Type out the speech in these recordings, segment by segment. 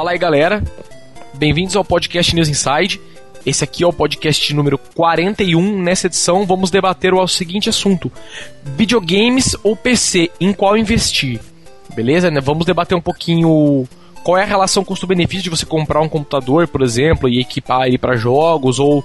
Fala aí, galera. Bem-vindos ao podcast News Inside. Esse aqui é o podcast número 41. Nessa edição, vamos debater o seguinte assunto: videogames ou PC, em qual investir? Beleza? Né? Vamos debater um pouquinho qual é a relação custo-benefício de você comprar um computador, por exemplo, e equipar ele para jogos, ou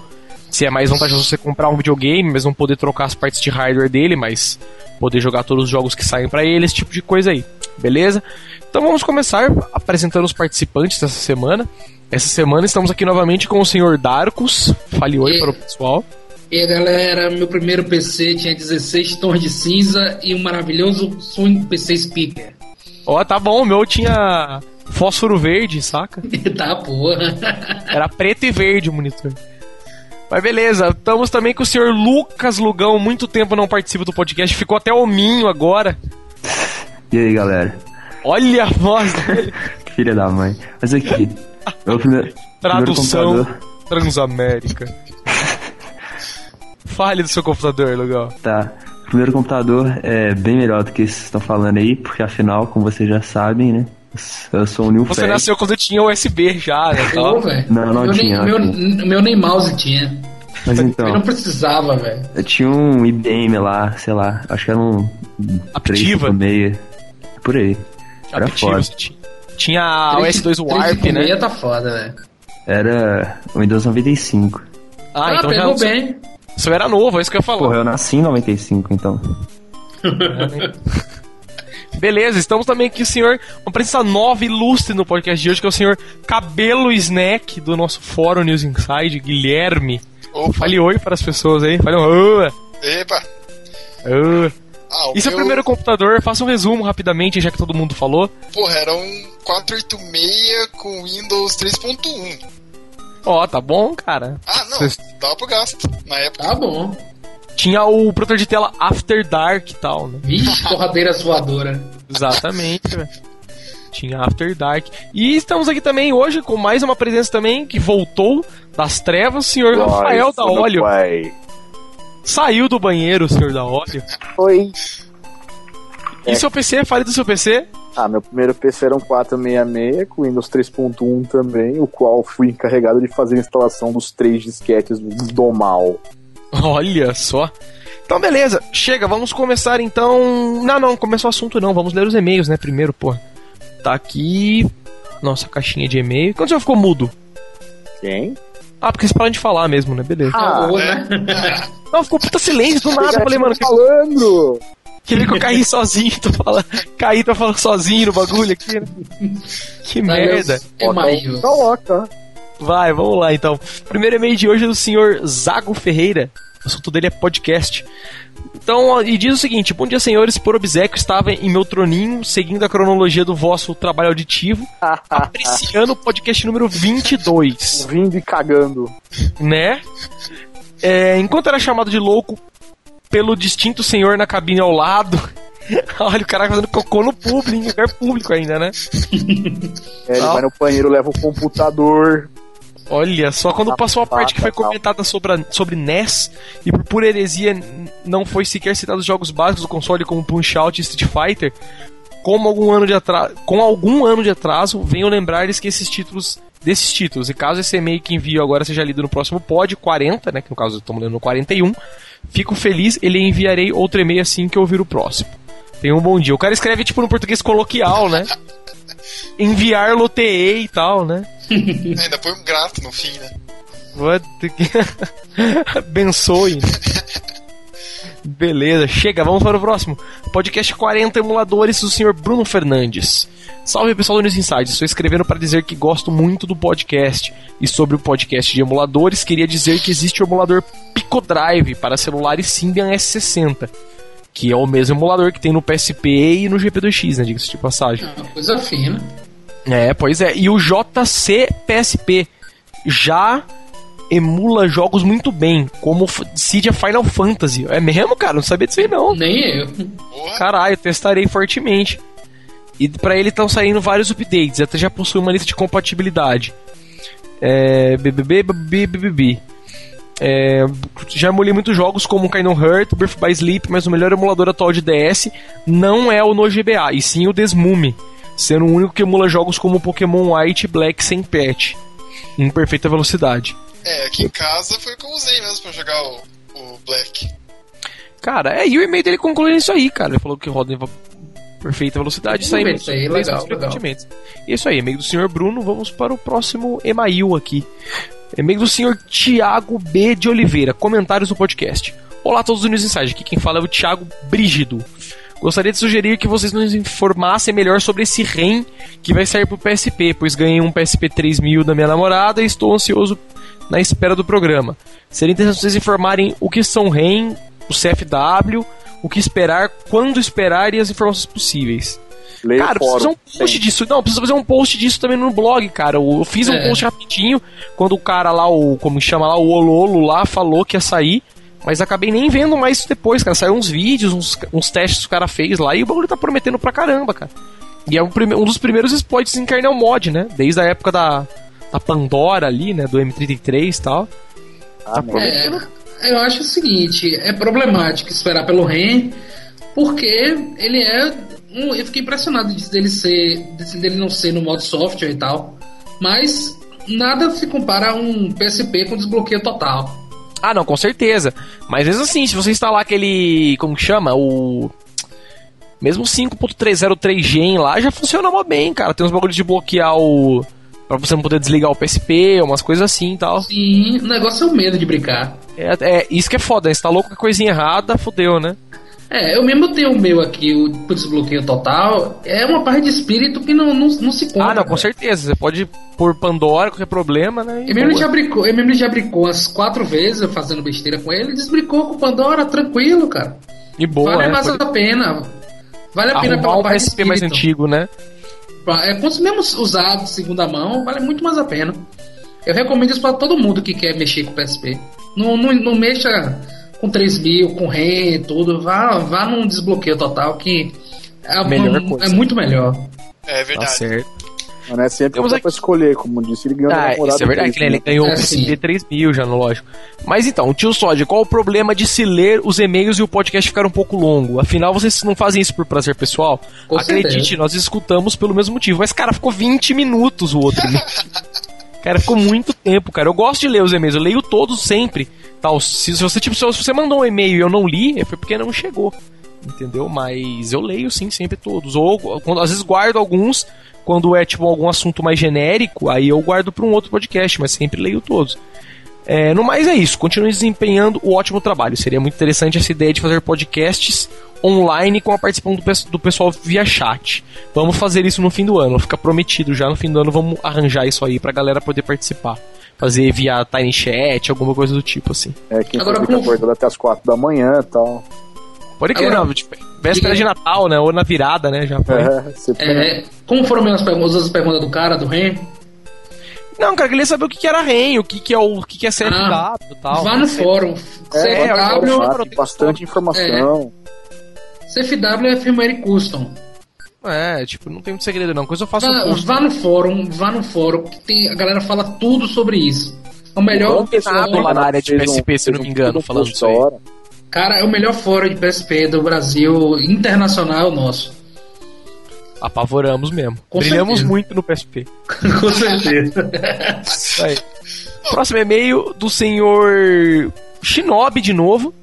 se é mais vantajoso você comprar um videogame, mas não poder trocar as partes de hardware dele, mas poder jogar todos os jogos que saem para ele, esse tipo de coisa aí. Beleza? Então vamos começar apresentando os participantes dessa semana. Essa semana estamos aqui novamente com o senhor Darkus. Fale oi e, para o pessoal. E aí, galera, meu primeiro PC tinha 16 tons de cinza e um maravilhoso Swing PC Speaker. Ó, oh, tá bom, o meu tinha fósforo verde, saca? tá, porra. Era preto e verde o monitor. Mas beleza, estamos também com o senhor Lucas Lugão, muito tempo não participa do podcast, ficou até hominho agora. E aí, galera? Olha a voz dele. Filha da mãe. Mas aqui, meu primeiro, Tradução primeiro Transamérica. Fale do seu computador, Lugão. Tá. O primeiro computador é bem melhor do que vocês estão falando aí, porque afinal, como vocês já sabem, né? Eu sou um new Você nasceu quando tinha USB já, né? Pô, não, não meu tinha. Nem, meu, meu nem mouse tinha. Mas então. Eu não precisava, velho. Eu tinha um IBM lá, sei lá, acho que era um. Aptiva. 3,6. Por aí. Era foda. Tinha, tinha o S2 Warp, né? tá foda, velho. Era o Windows 95. Ah, ah então pegou já, bem. Isso era novo, é isso que eu ia falar. Porra, eu nasci em 95, então. Beleza, estamos também aqui o senhor, uma presença nova e ilustre no podcast de hoje, que é o senhor Cabelo Snack do nosso fórum News Inside, Guilherme. Opa. Fale oi para as pessoas aí. Fale um oi. Epa. Oi. Ah, e seu meu... primeiro computador? Faça um resumo rapidamente, já que todo mundo falou. Porra, era um 486 com Windows 3.1. Ó, oh, tá bom, cara. Ah, não, Cês... dava pro gasto na época. Tá bom. Tinha o protetor de tela After Dark e tal, né? Vixe, porradeira zoadora. Exatamente, velho. Tinha After Dark. E estamos aqui também hoje com mais uma presença também que voltou das trevas, o senhor Nossa, Rafael da Óleo. Pai. Saiu do banheiro, senhor da Óleo. Oi. E é. seu PC? Fale do seu PC. Ah, meu primeiro PC era um 466 com Windows 3.1 também, o qual fui encarregado de fazer a instalação dos três disquetes do mal. Olha só. Então, beleza. Chega, vamos começar então. Não, não, começou o assunto não. Vamos ler os e-mails, né? Primeiro, pô. Tá aqui. Nossa caixinha de e-mail. Quando você ficou mudo? Quem? Ah, porque você pararam de falar mesmo, né? Beleza. Ah, né? Não, ficou puta silêncio do nada. Eu falei, mano. falando! Queria que eu caí sozinho, tô falando. Caí, tô falando sozinho no bagulho aqui, né? Que merda. É mais. Coloca. Vai, vamos lá então. Primeiro e-mail de hoje é do senhor Zago Ferreira. O assunto dele é podcast. Então, e diz o seguinte: Bom dia, senhores. Por obsequio, estava em meu troninho, seguindo a cronologia do vosso trabalho auditivo, apreciando o podcast número 22. Vindo e cagando. Né? É, enquanto era chamado de louco pelo distinto senhor na cabine ao lado. Olha, o cara fazendo cocô no público, em lugar público ainda, né? É, ele vai no banheiro, leva o computador, Olha, só quando passou a parte que foi comentada sobre, sobre NES e por pura heresia não foi sequer citado os jogos básicos do console como Punch-Out e Street Fighter, como algum ano de atraso, com algum ano de atraso, venham lembrar-lhes que esses títulos desses títulos, e caso esse e-mail que envio agora seja lido no próximo pod 40, né, que no caso estamos lendo no 41, fico feliz, ele enviarei outro e-mail assim que eu ouvir o próximo. Tenha um bom dia. O cara escreve tipo no português coloquial, né? Enviar loteei e tal, né? Ainda põe um grato no fim, né? What the... Abençoe. Beleza, chega, vamos para o próximo. Podcast 40 emuladores do senhor Bruno Fernandes. Salve pessoal do News Inside, estou escrevendo para dizer que gosto muito do podcast. E sobre o podcast de emuladores, queria dizer que existe o emulador Pico Drive para celulares Symbian S60 que é o mesmo emulador que tem no PSP e no GP2X, né? Diga-se de passagem. É uma coisa fina. É, pois é. E o JC PSP já emula jogos muito bem, como Cydia Final Fantasy. É mesmo, cara? Não sabia disso aí, não. Nem eu. Caralho, testarei fortemente. E para ele estão saindo vários updates, até já possui uma lista de compatibilidade. É. BBB, BBB, BBB. É, já emulei muitos jogos como Kingdom Heart, Birth by Sleep, mas o melhor emulador atual de DS não é o no GBA, e sim o Desmume. sendo o único que emula jogos como Pokémon White e Black sem patch, em perfeita velocidade. É, aqui em casa foi o que eu usei mesmo pra jogar o, o Black. Cara, é, e o e-mail dele concluindo isso aí, cara. Ele falou que roda em perfeita velocidade e sai Vamos ver isso aí, legal, legal. E é isso aí, e-mail do senhor Bruno. Vamos para o próximo e-mail aqui. E-mail do senhor Tiago B. de Oliveira. Comentários do podcast. Olá a todos do News Inside. Aqui quem fala é o Thiago Brígido. Gostaria de sugerir que vocês nos informassem melhor sobre esse REM que vai sair pro PSP, pois ganhei um PSP 3000 da minha namorada e estou ansioso na espera do programa. Seria interessante vocês informarem o que são REM, o CFW, o que esperar, quando esperar e as informações possíveis. Leia Cara, precisa fazer um post disso. Não, precisa fazer um post disso também no blog, cara. Eu eu fiz um É. post rapidinho quando o cara lá, o como chama lá, o Ololo lá, falou que ia sair. Mas acabei nem vendo mais isso depois, cara. Saiu uns vídeos, uns, uns testes que o cara fez lá e o bagulho tá prometendo pra caramba, cara. E é um, prime- um dos primeiros exploits em kernel mod, né? Desde a época da, da Pandora ali, né? Do M33 e tal. Ah, não. É, eu acho o seguinte, é problemático esperar pelo REN, porque ele é. Um, eu fiquei impressionado de dele ser. de dele não ser no modo software e tal. Mas nada se compara a um PSP com desbloqueio total. Ah, não, com certeza. Mas mesmo assim, se você instalar aquele. Como que chama? O. Mesmo 5.303 lá já funciona mó bem, cara. Tem uns bagulhos de bloquear o. Pra você não poder desligar o PSP, umas coisas assim e tal. Sim, o negócio é o medo de brincar. É, é, isso que é foda, instalou qualquer coisinha errada, fodeu, né? É, eu mesmo tenho o meu aqui, o desbloqueio total. É uma parte de espírito que não, não, não se conta. ah, não, com certeza. Você pode pôr Pandora, qualquer problema, né? e Eu mesmo, boa. já brincou, eu mesmo já brincou umas quatro vezes fazendo besteira com ele, desbricou com o Pandora, tranquilo, cara. E boa, vale é, mais pode a pena. Vale a pena arrumar pela um PSP mais antigo, né? É, com os mesmos usados, segunda mão, vale muito mais a pena. Eu recomendo isso pra todo mundo que quer mexer com PSP. Não, não, não mexa com 3 mil, com REM, tudo. Vá, vá num desbloqueio total que é, Melhor é coisa. muito melhor. É Tá verdade. certo. Mas não é sempre Temos aqui- pra escolher, como disse, ele ganhou Ah, isso é verdade, que ele ganhou É, o sim. PSP 3000 já no lógico. Mas então, tio Sod, qual o problema de se ler os e-mails e o podcast ficar um pouco longo? Afinal, vocês não fazem isso por prazer pessoal? Com Acredite, certeza. nós escutamos pelo mesmo motivo. Mas, cara, ficou 20 minutos o outro. e-mail. cara, ficou muito tempo, cara. Eu gosto de ler os e-mails, eu leio todos sempre. Tal, se, se você, tipo, se você mandou um e-mail e eu não li, foi porque não chegou. Entendeu? Mas eu leio sim, sempre todos. Ou quando, às vezes guardo alguns, quando é tipo algum assunto mais genérico, aí eu guardo para um outro podcast, mas sempre leio todos. É, no mais é isso, continue desempenhando o ótimo trabalho. Seria muito interessante essa ideia de fazer podcasts online com a participação do, do pessoal via chat. Vamos fazer isso no fim do ano, fica prometido já no fim do ano, vamos arranjar isso aí pra galera poder participar. Fazer via Tiny Chat, alguma coisa do tipo assim. É, quem Agora, fica como- acordado até as quatro da manhã e tal. Pode crer, Agora- não, tipo, véspera de Natal, né? Ou na virada, né? Já foi. É, você É, como foram mesmo as perguntas, as perguntas do cara, do REM? Não, cara, eu queria saber o que, que era REM, o que, que é o, o que, que é CFW Ah, e tal. Vá no fórum. É, CFW, eu- tem bastante informação. CFW é firmware custom. É, tipo, não tem muito segredo não. Coisa eu faço Vá, no post. vá no fórum, vá no fórum, que tem, a galera fala tudo sobre isso. É o melhor pesquisar nada lá na área de fez um- PSP, se eu não me um engano, falando isso aí. Cara, é o melhor fórum de PSP do Brasil, internacional nosso. Apavoramos mesmo. Com Brilhamos certeza. muito no PSP. Com certeza. Aí. Próximo e-mail do senhor Shinobi de novo.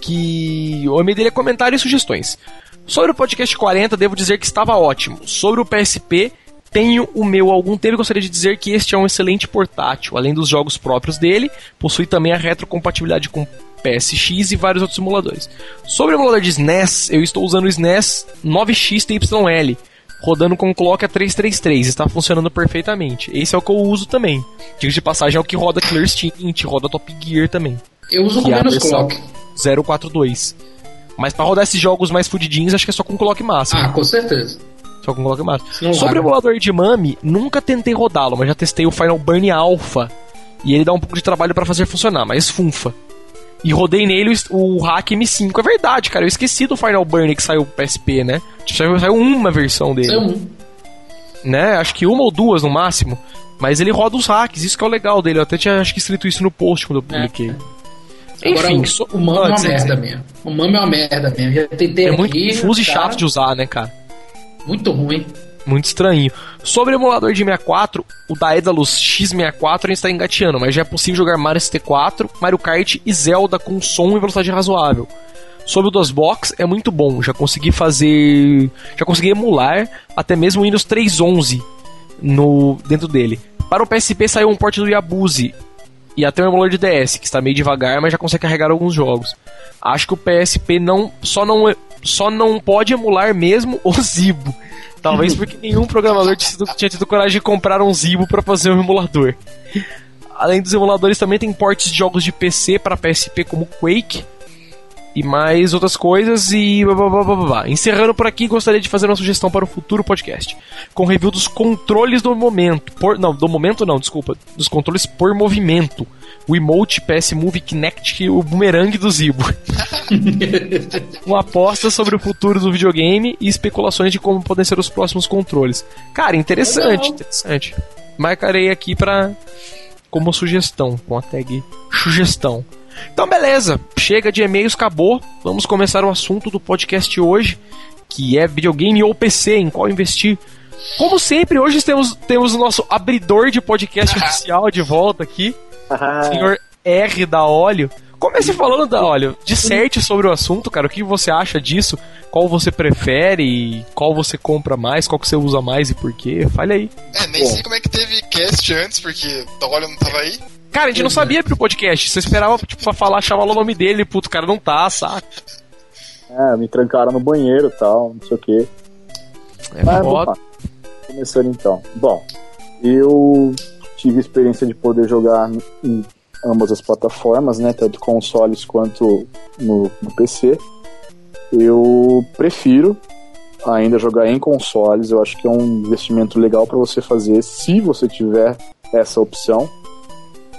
Que o e-mail dele é comentário e sugestões. Sobre o podcast 40, devo dizer que estava ótimo. Sobre o PSP, tenho o meu há algum tempo e gostaria de dizer que este é um excelente portátil. Além dos jogos próprios dele, possui também a retrocompatibilidade com PSX e vários outros simuladores. Sobre o emulador de SNES, eu estou usando o SNES 9XTYL, rodando com clock a 333, está funcionando perfeitamente. Esse é o que eu uso também. Digo de passagem é o que roda Killer Instinct, roda Top Gear também. Eu uso com é menos clock. 042. Mas pra rodar esses jogos mais fudidinhos, acho que é só com clock máximo. Ah, com certeza. Só com clock máximo. Sobre o emulador de Mami, nunca tentei rodá-lo, mas já testei o Final Burn Alpha. E ele dá um pouco de trabalho pra fazer funcionar, mas funfa. E rodei nele o, o Hack M5. É verdade, cara. Eu esqueci do Final Burn que saiu pro PSP, né? Tipo, saiu, saiu uma versão dele. É um. Né? Acho que uma ou duas no máximo. Mas ele roda os hacks, isso que é o legal dele. Eu até tinha acho que escrito isso no post quando eu publiquei. Agora, Enfim, o, so- o MAME Ah, é uma dizer- merda mesmo. O MAME é uma merda mesmo. Já tentei É aqui, muito confuso e cara, chato de usar, né, cara? Muito ruim. Muito estranho. Sobre o emulador de 64, o Daedalus X64 ainda está engateando, mas já é possível jogar Mario ST4, Mario Kart e Zelda com som e velocidade razoável. Sobre o DOSBox, é muito bom. Já consegui fazer. Já consegui emular até mesmo o Windows 3.11 no, dentro dele. Para o PSP saiu um port do Yabuzi e até o emulador de DS, que está meio devagar, mas já consegue carregar alguns jogos. Acho que o PSP não só não só não pode emular mesmo o Zibo. Talvez porque nenhum programador tinha tido, tinha tido coragem de comprar um Zibo para fazer um emulador. Além dos emuladores, também tem portes de jogos de PC para PSP como Quake e mais outras coisas e blá, blá, blá, blá, blá. Encerrando por aqui, gostaria de fazer uma sugestão para o futuro podcast, com review dos controles do momento, por, não, do momento não, desculpa, dos controles por movimento, o emote, PS Move, Kinect e o boomerang do Zibo. uma aposta sobre o futuro do videogame e especulações de como podem ser os próximos controles. Cara, interessante, interessante. Marcarei aqui para como sugestão, com a tag sugestão. Então, beleza. Chega de e-mails, acabou. Vamos começar o assunto do podcast hoje, que é videogame ou PC, em qual investir. Como sempre, hoje temos, temos o nosso abridor de podcast oficial de volta aqui, senhor R da Óleo. Comece falando da Óleo. Disserte sobre o assunto, cara. O que você acha disso? Qual você prefere? Qual você compra mais? Qual que você usa mais e por quê? Fale aí. É, nem sei como é que teve cast antes, porque da Olha não tava aí. Cara, a gente não sabia pro podcast. Você esperava, tipo, pra falar, chamar o nome dele, puto, o cara não tá, saca? É, me trancaram no banheiro e tal, não sei o quê. É Mas, foda. Começando então. Bom, eu tive a experiência de poder jogar em ambas as plataformas, né? Tanto consoles quanto no, no PC. Eu prefiro ainda jogar em consoles. Eu acho que é um investimento legal para você fazer se você tiver essa opção.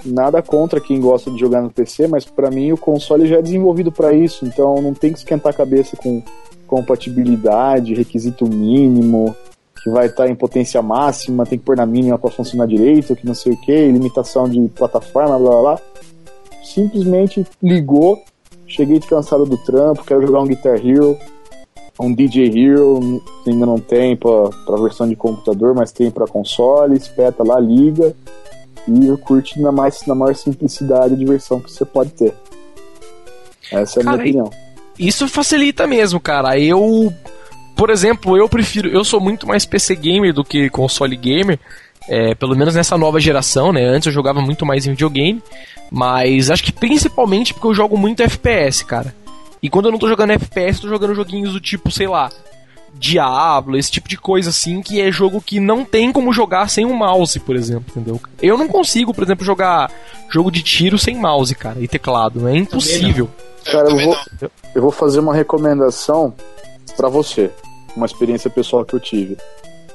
Nada contra quem gosta de jogar no PC, mas para mim o console já é desenvolvido para isso, então não tem que esquentar a cabeça com compatibilidade, requisito mínimo, que vai estar em potência máxima, tem que pôr na mínima para funcionar direito, que não sei o que, limitação de plataforma, blá blá blá. Simplesmente ligou, cheguei cansado do trampo, quero jogar um Guitar Hero, um DJ Hero, ainda não tem para versão de computador, mas tem para console, espeta lá, liga e curte na, mais, na maior simplicidade de versão que você pode ter. Essa é a Cara, minha opinião. Isso facilita mesmo, cara. Eu, por exemplo, eu prefiro. Eu sou muito mais PC gamer do que console gamer. É, pelo menos nessa nova geração, né? Antes eu jogava muito mais em videogame. Mas acho que principalmente porque eu jogo muito FPS, cara. E quando eu não tô jogando FPS, eu tô jogando joguinhos do tipo, sei lá, Diablo, esse tipo de coisa assim, que é jogo que não tem como jogar sem um mouse, por exemplo, entendeu? Eu não consigo, por exemplo, jogar jogo de tiro sem mouse, cara, e teclado. É impossível. É, Cara, eu vou, não. eu vou fazer uma recomendação pra você, uma experiência pessoal que eu tive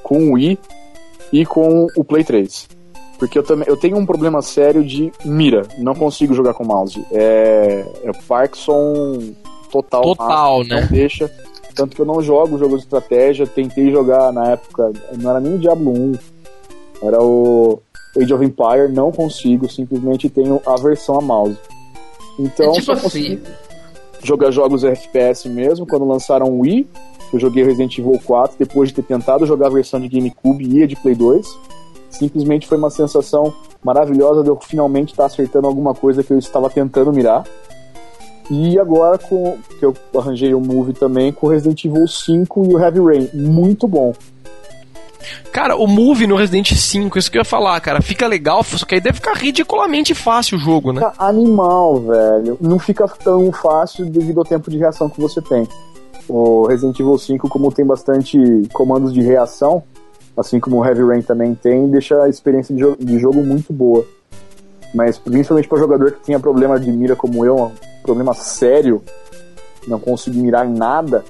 com o Wii e com o Play 3. Porque eu também eu tenho um problema sério de mira, não consigo jogar com mouse. É, é Parkinson total. Total, não né? deixa. Tanto que eu não jogo jogo de estratégia, tentei jogar na época, não era nem o Diablo 1, era o Age of Empire, não consigo, simplesmente tenho aversão a mouse. Então, é tipo só assim. jogar jogos FPS mesmo, quando lançaram o Wii, eu joguei Resident Evil 4, depois de ter tentado jogar a versão de GameCube e a de Play 2. Simplesmente foi uma sensação maravilhosa de eu finalmente estar acertando alguma coisa que eu estava tentando mirar. E agora com que eu arranjei o Move também com Resident Evil 5 e o Heavy Rain, muito bom. Cara, o Move no Resident 5, isso que eu ia falar, cara, fica legal, só que aí deve ficar ridiculamente fácil o jogo, né? Tá animal, velho. Não fica tão fácil devido ao tempo de reação que você tem. O Resident Evil 5, como tem bastante comandos de reação, assim como o Heavy Rain também tem, deixa a experiência de, jo- de jogo muito boa. Mas principalmente para jogador que tinha problema de mira como eu, um problema sério, não conseguir mirar em nada.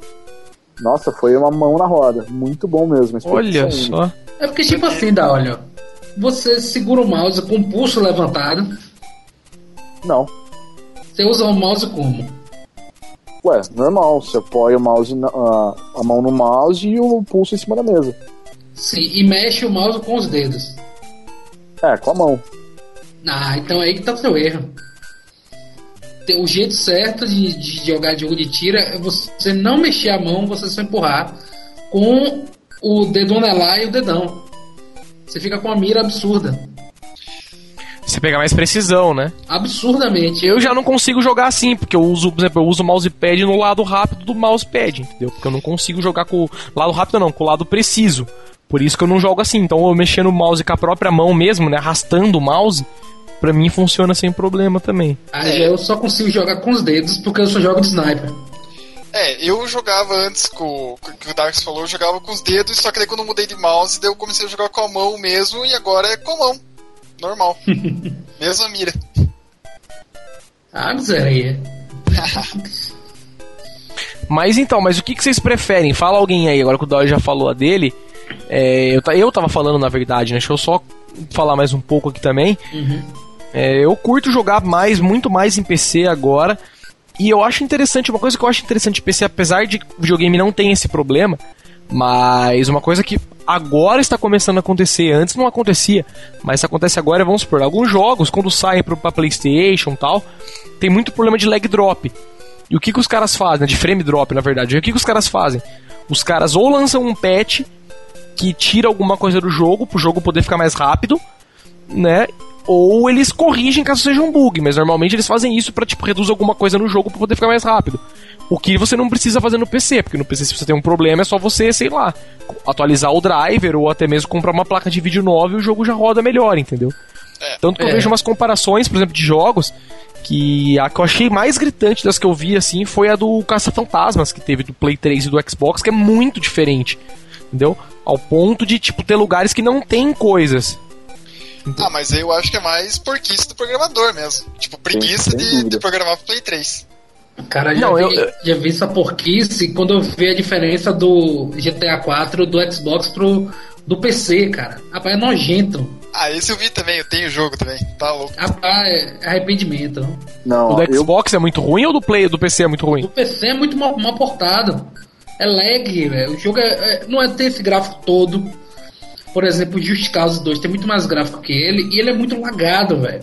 Nossa, foi uma mão na roda. Muito bom mesmo. a Olha experiência só. É porque, tipo assim, dá, olha. Você segura o mouse com o pulso levantado. Não. Você usa o mouse como? Ué, normal. Você apoia o mouse na- a, a mão no mouse e o pulso em cima da mesa. Sim, e mexe o mouse com os dedos. É, com a mão. Ah, então é aí que tá o seu erro. O jeito certo de, de jogar jogo de tira é você não mexer a mão, você só empurrar com o dedo anelar e o dedão. Você fica com uma mira absurda. Você pega mais precisão, né? Absurdamente. Eu já não consigo jogar assim, porque eu uso, por exemplo, eu uso o mousepad no lado rápido do mousepad, entendeu? Porque eu não consigo jogar com o lado rápido não, com o lado preciso. Por isso que eu não jogo assim. Então eu mexendo o mouse com a própria mão mesmo, né, arrastando o mouse, pra mim funciona sem problema também. Aí eu só consigo jogar com os dedos porque eu só jogo de sniper. É, eu jogava antes com com o que o Darks falou, eu jogava com os dedos, só que daí quando eu mudei de mouse, daí eu comecei a jogar com a mão mesmo, e agora é com a mão. Normal. Mesma mira. Ah, miséria. Mas então, mas o que, que vocês preferem? Fala alguém aí, agora que o Dói já falou a dele. É, eu, eu tava falando, na verdade, né? Deixa eu só falar mais um pouco aqui também. É, eu curto jogar mais, muito mais em PC agora. E eu acho interessante, uma coisa que eu acho interessante em PC, apesar de videogame não ter esse problema, mas uma coisa que agora está começando a acontecer, antes não acontecia, mas acontece agora, vamos supor, alguns jogos, quando saem pra Playstation e tal, tem muito problema de lag drop. E o que, que os caras fazem? De frame drop, na verdade. E o que, que os caras fazem? Os caras ou lançam um patch que tira alguma coisa do jogo, pro jogo poder ficar mais rápido, né? Ou eles corrigem caso seja um bug, mas normalmente eles fazem isso pra, tipo, reduzir alguma coisa no jogo pra poder ficar mais rápido. O que você não precisa fazer no PC, porque no PC se você tem um problema é só você, sei lá, atualizar o driver ou até mesmo comprar uma placa de vídeo nova e o jogo já roda melhor, entendeu? Tanto que eu É. vejo umas comparações, por exemplo, de jogos, que a que eu achei mais gritante das que eu vi, assim, foi a do Caça-Fantasmas, que teve do Play 3 e do Xbox, que é muito diferente, entendeu? Ao ponto de, tipo, ter lugares que não tem coisas. Ah, mas aí eu acho que é mais porquice do programador mesmo. Tipo, preguiça sem de, de programar pro Play 3. Cara, já, Não, vi, eu- já vi essa porquice quando eu vi a diferença do GTA 4 do Xbox pro do PC, cara. Rapaz, é nojento. Ah, esse eu vi também, eu tenho o jogo também. Tá louco. Rapaz, é arrependimento. Não, o do eu, Xbox é muito ruim ou do Play do PC é muito ruim? O PC é muito mal, mal portado. É lag, velho. O jogo é, é- não é ter esse gráfico todo. Por exemplo, o Just Cause 2 tem muito mais gráfico que ele e ele é muito lagado, velho.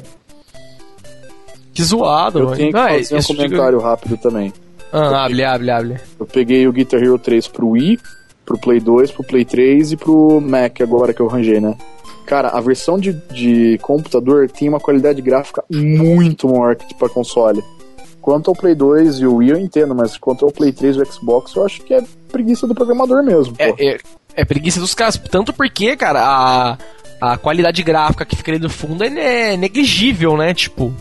Que zoado, eu mano. tenho que Ah, fazer um comentário rápido também. Ah, hable, hable, hable. Eu peguei o Guitar Hero 3 pro Wii, pro Play 2, pro Play 3 e pro Mac agora que eu arranjei, né? Cara, a versão de, de computador tem uma qualidade gráfica muito maior que pra console. Quanto ao Play 2 e o Wii eu entendo, mas quanto ao Play 3 e o Xbox eu acho que é preguiça do programador mesmo. pô. É, é, é preguiça dos caras. Tanto porque, cara, a, a qualidade gráfica que fica ali no fundo é ne- negligível, né? Tipo,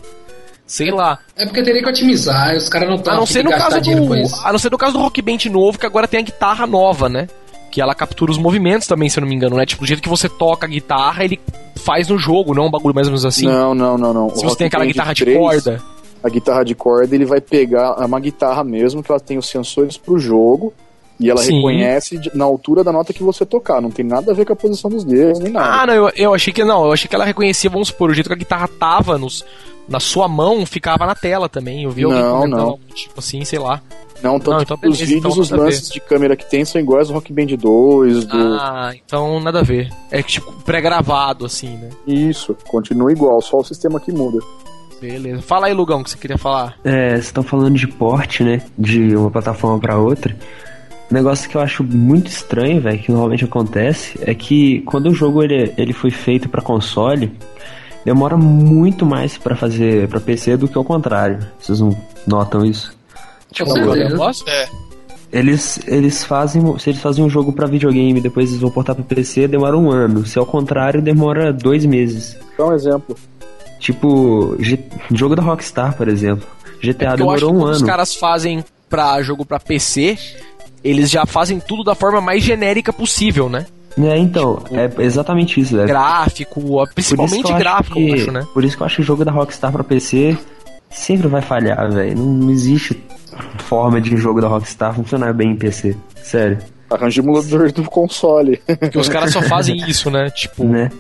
sei lá. É porque teria que otimizar, os caras não estão A não ser no caso do. A não ser no caso do Rock Band novo, que agora tem a guitarra nova, né? Que ela captura os movimentos também, se eu não me engano, né? Tipo, do jeito que você toca a guitarra, ele faz no jogo, não é um bagulho mais ou menos assim. Não, não, não, não. Se O você Rock tem aquela Band guitarra de 3, corda. A guitarra de corda ele vai pegar é uma guitarra mesmo que ela tem os sensores pro jogo e ela Sim. reconhece na altura da nota que você tocar. Não tem nada a ver com a posição dos dedos nem nada. Ah, não, eu, eu achei que não, eu achei que ela reconhecia, vamos supor, o jeito que a guitarra tava nos, na sua mão, ficava na tela também. Eu vi alguém Não, comentando não. tipo assim, sei lá. Não, tanto Não, então que os beleza, vídeos, então os lances de câmera que tem são iguais ao Rock Band 2, do... Ah, então nada a ver. É que, tipo pré-gravado, assim, né? Isso, continua igual, só o sistema que muda. Beleza. Fala aí, Lugão, o que você queria falar. É, vocês estão falando de porte, né? De uma plataforma pra outra. Um negócio que eu acho muito estranho, velho, que normalmente acontece, é que quando o jogo ele, ele foi feito pra console, demora muito mais pra fazer pra PC do que ao contrário. Vocês não notam isso? Qual é o certeza. negócio? É, Eles, eles fazem. Se eles fazem um jogo pra videogame e depois eles vão portar pra PC, demora um ano. Se ao contrário, demora dois meses. Dá um exemplo. Tipo, G- jogo da Rockstar, por exemplo. GTA Porque eu acho que demorou um quando os ano. caras fazem pra jogo pra PC, eles já fazem tudo da forma mais genérica possível, né? É, então, é exatamente isso, velho. Gráfico, Por isso principalmente que eu acho gráfico, que- eu acho, né? Por isso que eu acho que o jogo da Rockstar pra PC sempre vai falhar, velho. Não, não existe forma de um jogo da Rockstar funcionar bem em PC. Sério, Arranja emulador do console. Porque os caras só fazem isso, né? Tipo, né?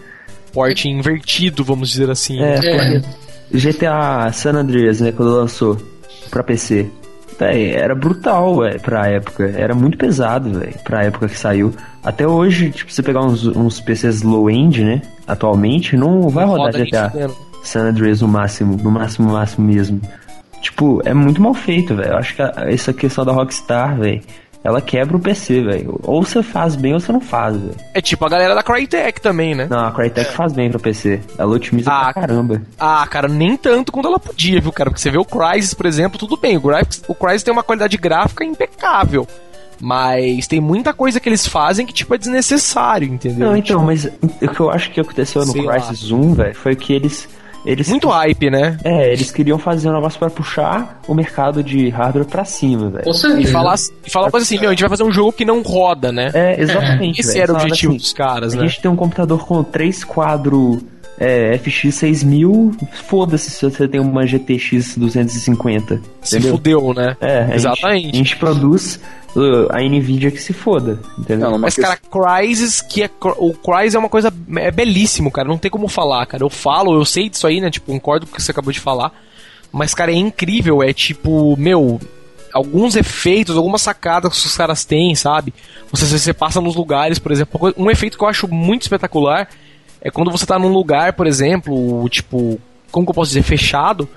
porte invertido, vamos dizer assim. É, É, GTA San Andreas, né, quando lançou pra PC. Véi, era brutal, velho, pra época. Era muito pesado, velho, pra época que saiu. Até hoje, tipo, você pegar uns, uns PCs low-end, né, atualmente, não vai rodar Roda nem GTA. San Andreas no máximo, no máximo, máximo mesmo. Tipo, é muito mal feito, velho. Eu acho que a- essa questão da Rockstar, velho, ela quebra o PC, velho. Ou você faz bem ou você não faz, velho. É tipo a galera da Crytek também, né? Não, a Crytek faz bem pro PC. Ela otimiza Ah, pra caramba. Ah, cara, nem tanto quanto ela podia, viu, cara? Porque você vê o Crysis, por exemplo, tudo bem. O Crysis, o Crysis tem uma qualidade gráfica impecável. Mas tem muita coisa que eles fazem que, tipo, é desnecessário, entendeu? Não, então, mas o que eu acho que aconteceu no Sei lá. Crysis 1, velho, foi que eles. Eles Muito hype, né? É, eles queriam fazer um negócio pra puxar o mercado de hardware pra cima, velho. E falar, e falar uma coisa assim, meu, a gente vai fazer um jogo que não roda, né? É, exatamente. Esse velho. era o objetivo assim, dos caras, A né? gente tem um computador com três quadros é, FX 6000, foda-se se você tem uma GTX 250. Se entendeu? fudeu, né? É, a gente- Exatamente. a gente produz a Nvidia que se foda, entendeu? Não, Mas, cara, Crysis, que é. O Crysis é uma coisa. É belíssimo, cara. Não tem como falar, cara. Eu falo, eu sei disso aí, né? Tipo, concordo com o que você acabou de falar. Mas, cara, é incrível. É tipo, meu. Alguns efeitos, algumas sacadas que os caras têm, sabe? Você, você passa nos lugares, por exemplo. Um efeito que eu acho muito espetacular é quando você tá num lugar, por exemplo, tipo. Como que eu posso dizer? Fechado.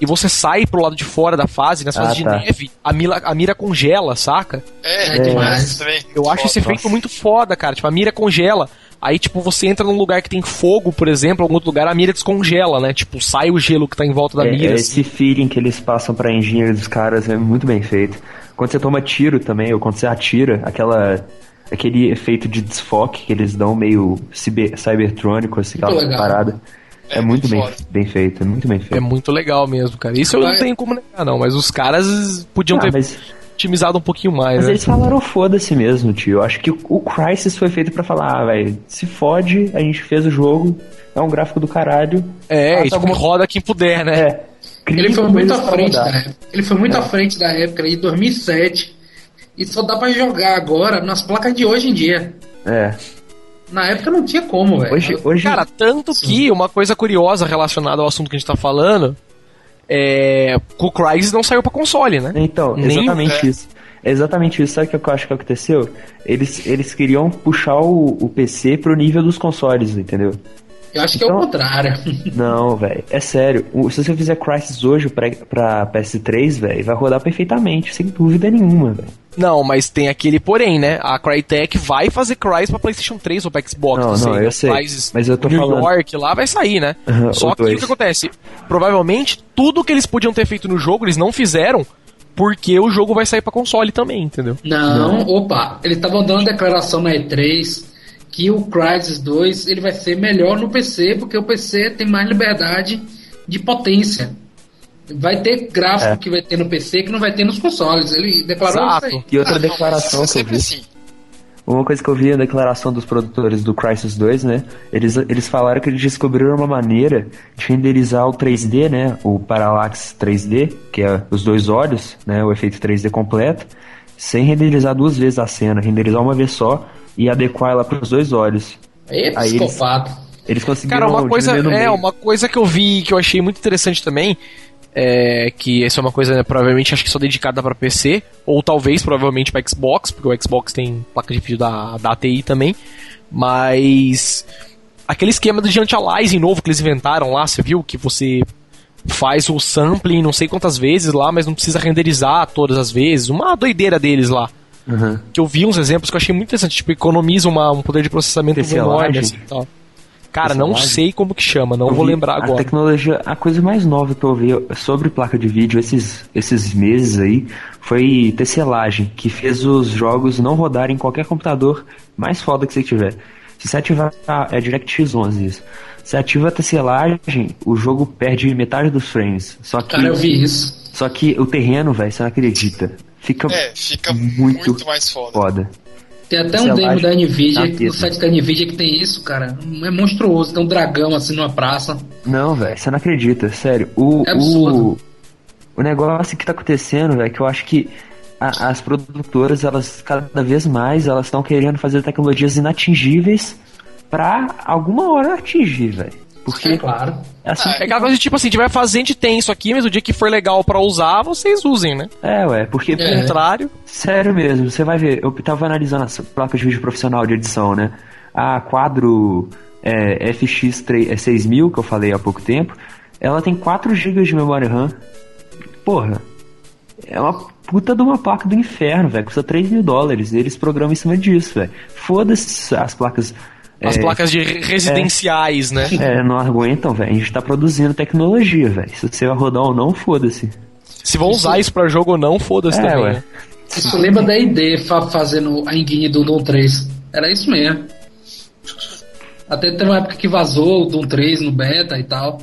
E você sai pro lado de fora da fase, nas Ah, fases tá. de neve, a mira, a mira congela, saca? É, É demais demais. também. Eu acho esse efeito muito foda, cara. Tipo, a mira congela. Aí, tipo, você entra num lugar que tem fogo, por exemplo, algum outro lugar, a mira descongela, né? Tipo, sai o gelo que tá em volta da É, mira. é assim. esse feeling que eles passam pra engenheiro dos caras é muito bem feito. Quando você toma tiro também, ou quando você atira, aquela aquele efeito de desfoque que eles dão meio ciber, cybertrônico, assim, aquela parada. É, É muito bem, bem feito, é muito bem É feito. muito legal mesmo, cara. Isso eu não Mas- tenho como negar, não. Mas os caras podiam Ah, ter mas, otimizado um pouquinho mais, mas né? eles falaram foda-se mesmo, tio. Eu acho que o, Crysis foi feito pra falar, ah, velho, se fode, a gente fez o jogo, é um gráfico do caralho. É, e tipo, alguma- roda quem puder, né? É. Ele foi muito à frente da época. Ele foi muito à frente da época, de 2007. E só dá pra jogar agora nas placas de hoje em dia. É. Na época não tinha como, velho. Hoje, hoje Cara, tanto que uma coisa curiosa relacionada ao assunto que a gente tá falando é. O Crysis não saiu pra console, né? Então, Nem- exatamente isso. É exatamente isso. Sabe o que eu acho que aconteceu? Eles, eles queriam puxar o, o PC pro nível dos consoles, entendeu? Eu acho que é o Então- contrário. Não, velho. É sério. Se você fizer Crysis hoje pra, pra PS3, velho, vai rodar perfeitamente, sem dúvida nenhuma, velho. Não, mas tem aquele porém, né? A Crytek vai fazer Crysis pra PlayStation 3 ou pra Xbox. Não, sei, não, eu sei, Crysis mas eu tô New falando- York lá vai sair, né? Só o que o que acontece? Provavelmente tudo que eles podiam ter feito no jogo, eles não fizeram, porque o jogo vai sair pra console também, entendeu? Não, opa, eles estavam dando declaração na E3 que o Crysis 2 ele vai ser melhor no PC, porque o PC tem mais liberdade de potência. Vai ter gráfico É. que vai ter no PC que não vai ter nos consoles. Ele declarou Exato. isso aí. E outra Ah, não, declaração mas que eu é sempre vi. assim. Uma coisa que eu vi na declaração dos produtores do Crysis 2, né? Eles, eles falaram que eles descobriram uma maneira de renderizar o 3D, né? O Parallax 3D, que é os dois olhos, né? O efeito 3D completo, sem renderizar duas vezes a cena, renderizar uma vez só e adequar ela para os dois olhos. É Aí eles- psicopata. Eles conseguiram Cara, uma coisa, é, meio. uma coisa que eu vi que eu achei muito interessante também, é que essa é uma coisa, né, provavelmente, acho que só dedicada pra PC, ou talvez, provavelmente, pra Xbox, porque o Xbox tem placa de vídeo da, da ATI também, mas aquele esquema de anti-aliasing novo que eles inventaram lá, você viu? Que você faz o sampling não sei quantas vezes lá, mas não precisa renderizar todas as vezes, uma doideira deles lá. Uhum. Que eu vi uns exemplos que eu achei muito interessante, tipo, economiza uma, um poder de processamento Tecelagem? enorme, assim, e tal. Cara, não sei como que chama, não Eu vou lembrar A agora. tecnologia, a coisa mais nova que eu vi sobre placa de vídeo esses, esses meses aí foi tecelagem, que fez os jogos não rodarem em qualquer computador mais foda que você tiver. Se você ativar, é DirectX 11 isso. Se ativa a tecelagem, o jogo perde metade dos frames. Só que, Cara, eu vi isso. só que o terreno, velho, você não acredita. Fica É, fica Muito muito, mais foda. foda. Tem até um demo da Nvidia, no pista. site da Nvidia que tem isso, cara. É monstruoso, tem um dragão assim numa praça. Não, velho, você não acredita, sério. O, É o, absurdo. o negócio que tá acontecendo, velho, que eu acho que a- as produtoras, elas cada vez mais, elas estão querendo fazer tecnologias inatingíveis pra alguma hora atingir, velho. Porque É claro. é assim, Ah, É aquela coisa de tipo assim, tiver fazer, a gente tem isso aqui, mas o dia que for legal pra usar, vocês usem, né? é, ué, porque, Ao É. contrário. sério mesmo, você vai ver, eu tava analisando as placas de vídeo profissional de edição, né? A quadro é, FX 3, é 6000, que eu falei há pouco tempo, ela tem 4 GB de memória RAM. Porra, é uma puta de uma placa do inferno, velho. Custa 3 mil dólares. E eles programam em cima disso, velho. Foda-se as placas. As é, placas de residenciais, né? É, não aguentam, velho. A gente tá produzindo tecnologia, velho. Se você vai rodar ou não, foda-se. Se vão usar isso pra jogo ou não, foda-se É, também. ué. né? Isso lembra da ID fa fazendo a engine do Doom 3. Era isso mesmo. Até teve uma época que vazou o Doom 3 no beta e tal.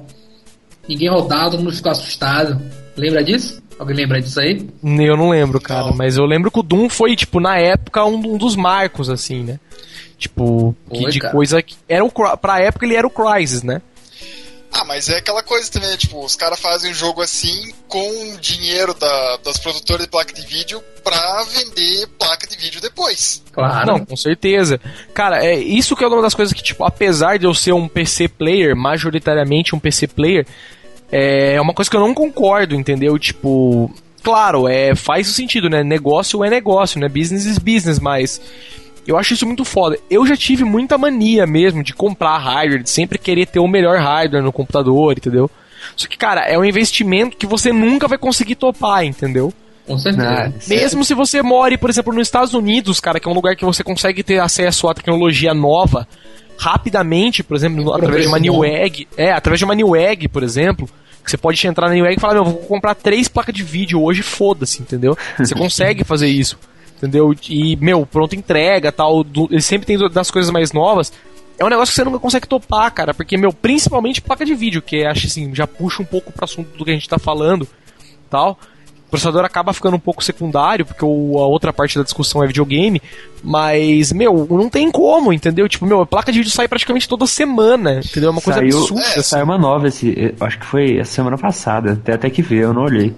Ninguém rodava, todo mundo ficou assustado. Lembra disso? Alguém lembra disso aí? Eu não lembro, cara, Não. mas eu lembro que o Doom foi, tipo, na época, um, um dos marcos, assim, né? Tipo, que de cara. coisa que. Era o, pra época ele era o Crysis, né? Ah, mas é aquela coisa também, né? Tipo, os caras fazem um jogo assim com dinheiro da, das produtoras de placa de vídeo pra vender placa de vídeo depois. Claro. Não, com certeza. Cara, é isso que é uma das coisas que, tipo, apesar de eu ser um PC player, majoritariamente um PC player, é uma coisa que eu não concordo, entendeu? Tipo, claro, é, faz sentido, né? Negócio é negócio, né? Business is business, mas eu acho isso muito foda. Eu já tive muita mania mesmo de comprar hardware, de sempre querer ter o melhor hardware no computador, entendeu? Só que, cara, é um investimento que você nunca vai conseguir topar, entendeu? Com certeza. Ah, Mesmo se você more, por exemplo, nos Estados Unidos, cara, que é um lugar que você consegue ter acesso à tecnologia nova rapidamente, por exemplo, através de uma bom. Newegg, é, através de uma Newegg, por exemplo, que você pode entrar na Newegg e falar, meu, vou comprar três placas de vídeo hoje, foda-se, entendeu? Você consegue fazer isso, entendeu? E, meu, pronto, entrega, tal, do, ele sempre tem das coisas mais novas. É um negócio que você nunca consegue topar, cara, porque, meu, principalmente placa de vídeo, que acho assim, já puxa um pouco pro assunto do que a gente tá falando, tal. O processador acaba ficando um pouco secundário, porque o- a outra parte da discussão é videogame, mas, meu, não tem como, entendeu? Tipo, meu, a placa de vídeo sai praticamente toda semana, entendeu? É uma coisa Saiu- absurda. É, Saiu uma nova esse. eu Acho que foi essa semana passada. Até até que ver, eu não olhei.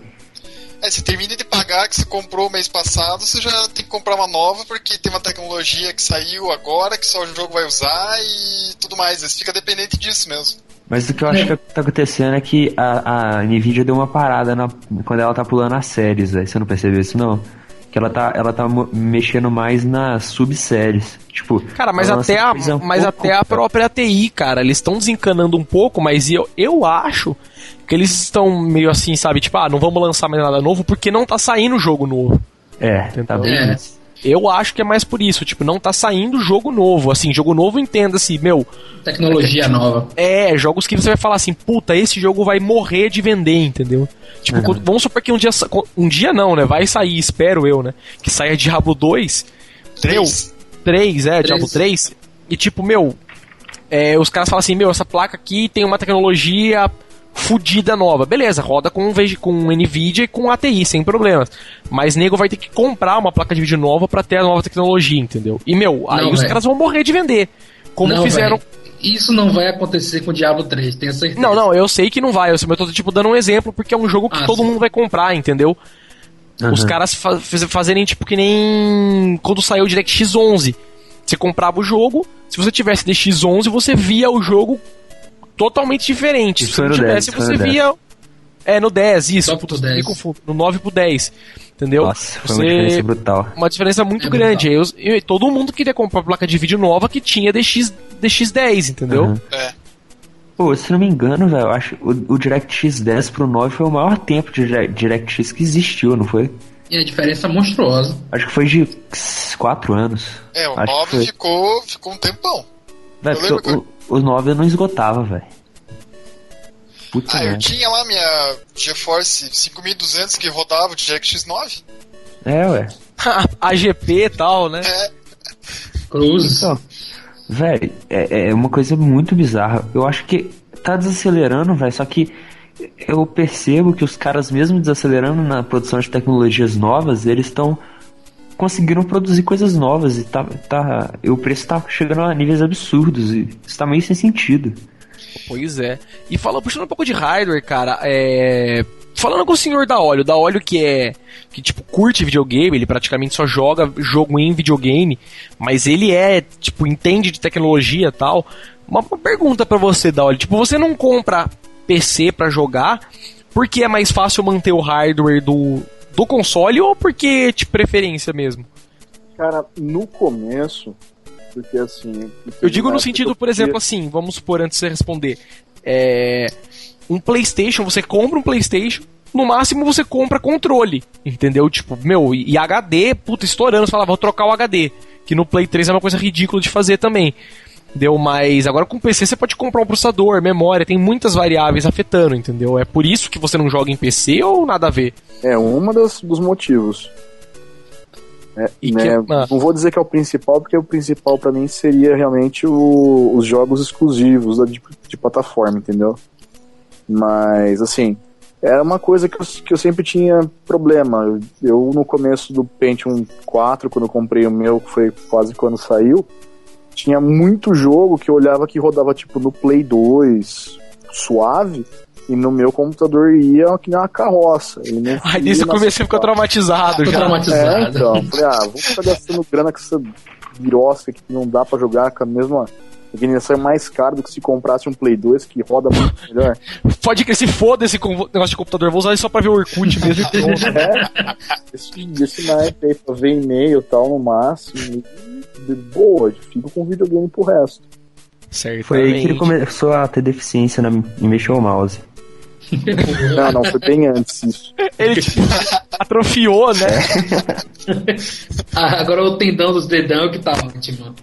É, você termina de pagar que você comprou mês passado, você já tem que comprar uma nova porque tem uma tecnologia que saiu agora, que só o jogo vai usar e tudo mais. Você fica dependente disso mesmo. Mas o que eu acho que tá acontecendo é que a, a Nvidia deu uma parada na- quando ela tá pulando as séries, velho. Você não percebeu isso, não? Que ela tá, ela tá mexendo mais nas subséries. Tipo, Cara, mas até, a, um mas pouco- até a própria TI, cara, eles estão desencanando um pouco, mas eu, eu acho que eles estão meio assim, sabe? Tipo, ah, não vamos lançar mais nada novo porque não tá saindo jogo novo. É, bem É. Eu acho que é mais por isso, tipo, não tá saindo jogo novo. Assim, jogo novo entenda-se, meu, Tecnologia nova. É, jogos que você vai falar assim, puta, esse jogo vai morrer de vender, entendeu? Tipo, quando- vamos supor que um dia. Um dia não, né? Vai sair, espero eu, né? Que saia Diablo 2. Três. 3, é, Três. Diablo 3. E tipo, meu. é, os caras falam assim, meu, essa placa aqui tem uma tecnologia fudida nova. Beleza, roda com, com Nvidia e com ATI, sem problemas. Mas nego vai ter que comprar uma placa de vídeo nova pra ter a nova tecnologia, entendeu? E, meu, aí Não, os velho. caras vão morrer de vender. Como Não, fizeram. velho, Isso não vai acontecer com o Diablo 3, tenho certeza. Não, não, eu sei que não vai, eu tô tipo dando um exemplo porque é um jogo que Ah, todo sim. mundo vai comprar, entendeu? Os Aham. caras fa faz- fazerem tipo que nem quando saiu o DirectX 11. Você comprava o jogo, se você tivesse DX 11, você via o jogo totalmente diferente. Isso se não 10, tivesse, isso foi você no 10. via é no 10, isso, puta, pro 10. me confundo, no 9 pro 10. Entendeu? Nossa, foi você uma diferença brutal. uma diferença muito É grande. Eu- eu- todo mundo queria comprar placa de vídeo nova que tinha DX, DX10, entendeu? Aham. É. Pô, se não me engano, velho, eu acho que o, o DirectX 10 pro 9 foi o maior tempo de Dire- DirectX que existiu, não foi? E a diferença é monstruosa. Acho que foi de 4 anos. É, o Acho que 9 foi. ficou, ficou um tempão. Velho, Eu lembro porque o, o 9 não esgotava, velho. Puta Ah, eu tinha lá minha GeForce 5200 que rodava o DirectX 9. É, ué. AGP e tal, né? É, Cruzes. Então, velho, é, é uma coisa muito bizarra. Eu acho que tá desacelerando, velho, só que eu percebo que os caras, mesmo desacelerando na produção de tecnologias novas, eles estão conseguindo produzir coisas novas e tá, tá, o preço tá chegando a níveis absurdos e isso tá meio sem sentido. Pois é. E falando, puxando um pouco de hardware, cara, é. Falando com o senhor da óleo, da óleo que é. que tipo, curte videogame, ele praticamente só joga jogo em videogame, mas ele é, tipo, entende de tecnologia e tal. Uma, pergunta pra você, da óleo, tipo, você não compra PC pra jogar porque é mais fácil manter o hardware do, do console ou porque de preferência mesmo? Cara, no começo, porque assim. Eu digo no sentido, por exemplo, assim, vamos supor, antes de você responder. É, um PlayStation, você compra um PlayStation, no máximo você compra controle, entendeu? Tipo, meu, e HD, puta, estourando, você fala, vou trocar o HD. Que no Play 3 é uma coisa ridícula de fazer também. Deu, mas agora com o PC você pode comprar um processador, memória, tem muitas variáveis afetando, entendeu? É por isso que você não joga em PC ou nada a ver? É uma das, dos motivos. É, né, que- ah. Não vou dizer que é o principal, porque o principal pra mim seria realmente o- os jogos exclusivos de, de plataforma, entendeu? Mas, assim, era uma coisa que eu, que eu sempre tinha problema. Eu, no começo do Pentium 4, quando eu comprei o meu, que foi quase quando saiu, tinha muito jogo que eu olhava que rodava, tipo, no Play 2, suave, e no meu computador ia que nem uma carroça. Ele não Aí ia desde o na começo você ficou central. traumatizado já. traumatizado. É, então. Falei, ah, vou ficar gastando grana com essa birosca que não dá pra jogar com a mesma. Que ia sair mais caro do que se comprasse um Play 2 que roda muito melhor. Pode que se foda esse negócio de computador, vou usar ele só pra ver o Orkut mesmo e. É, esse, esse naipe aí pra ver e-mail e tal no máximo. E de boa, fico com videogame pro resto. Certo. Foi aí que ele começou a ter deficiência na, em mexer o mouse. Não, não, foi bem antes isso. Ele tipo, atrofiou, né? Ah, agora o tendão dos dedão que tá ótimo.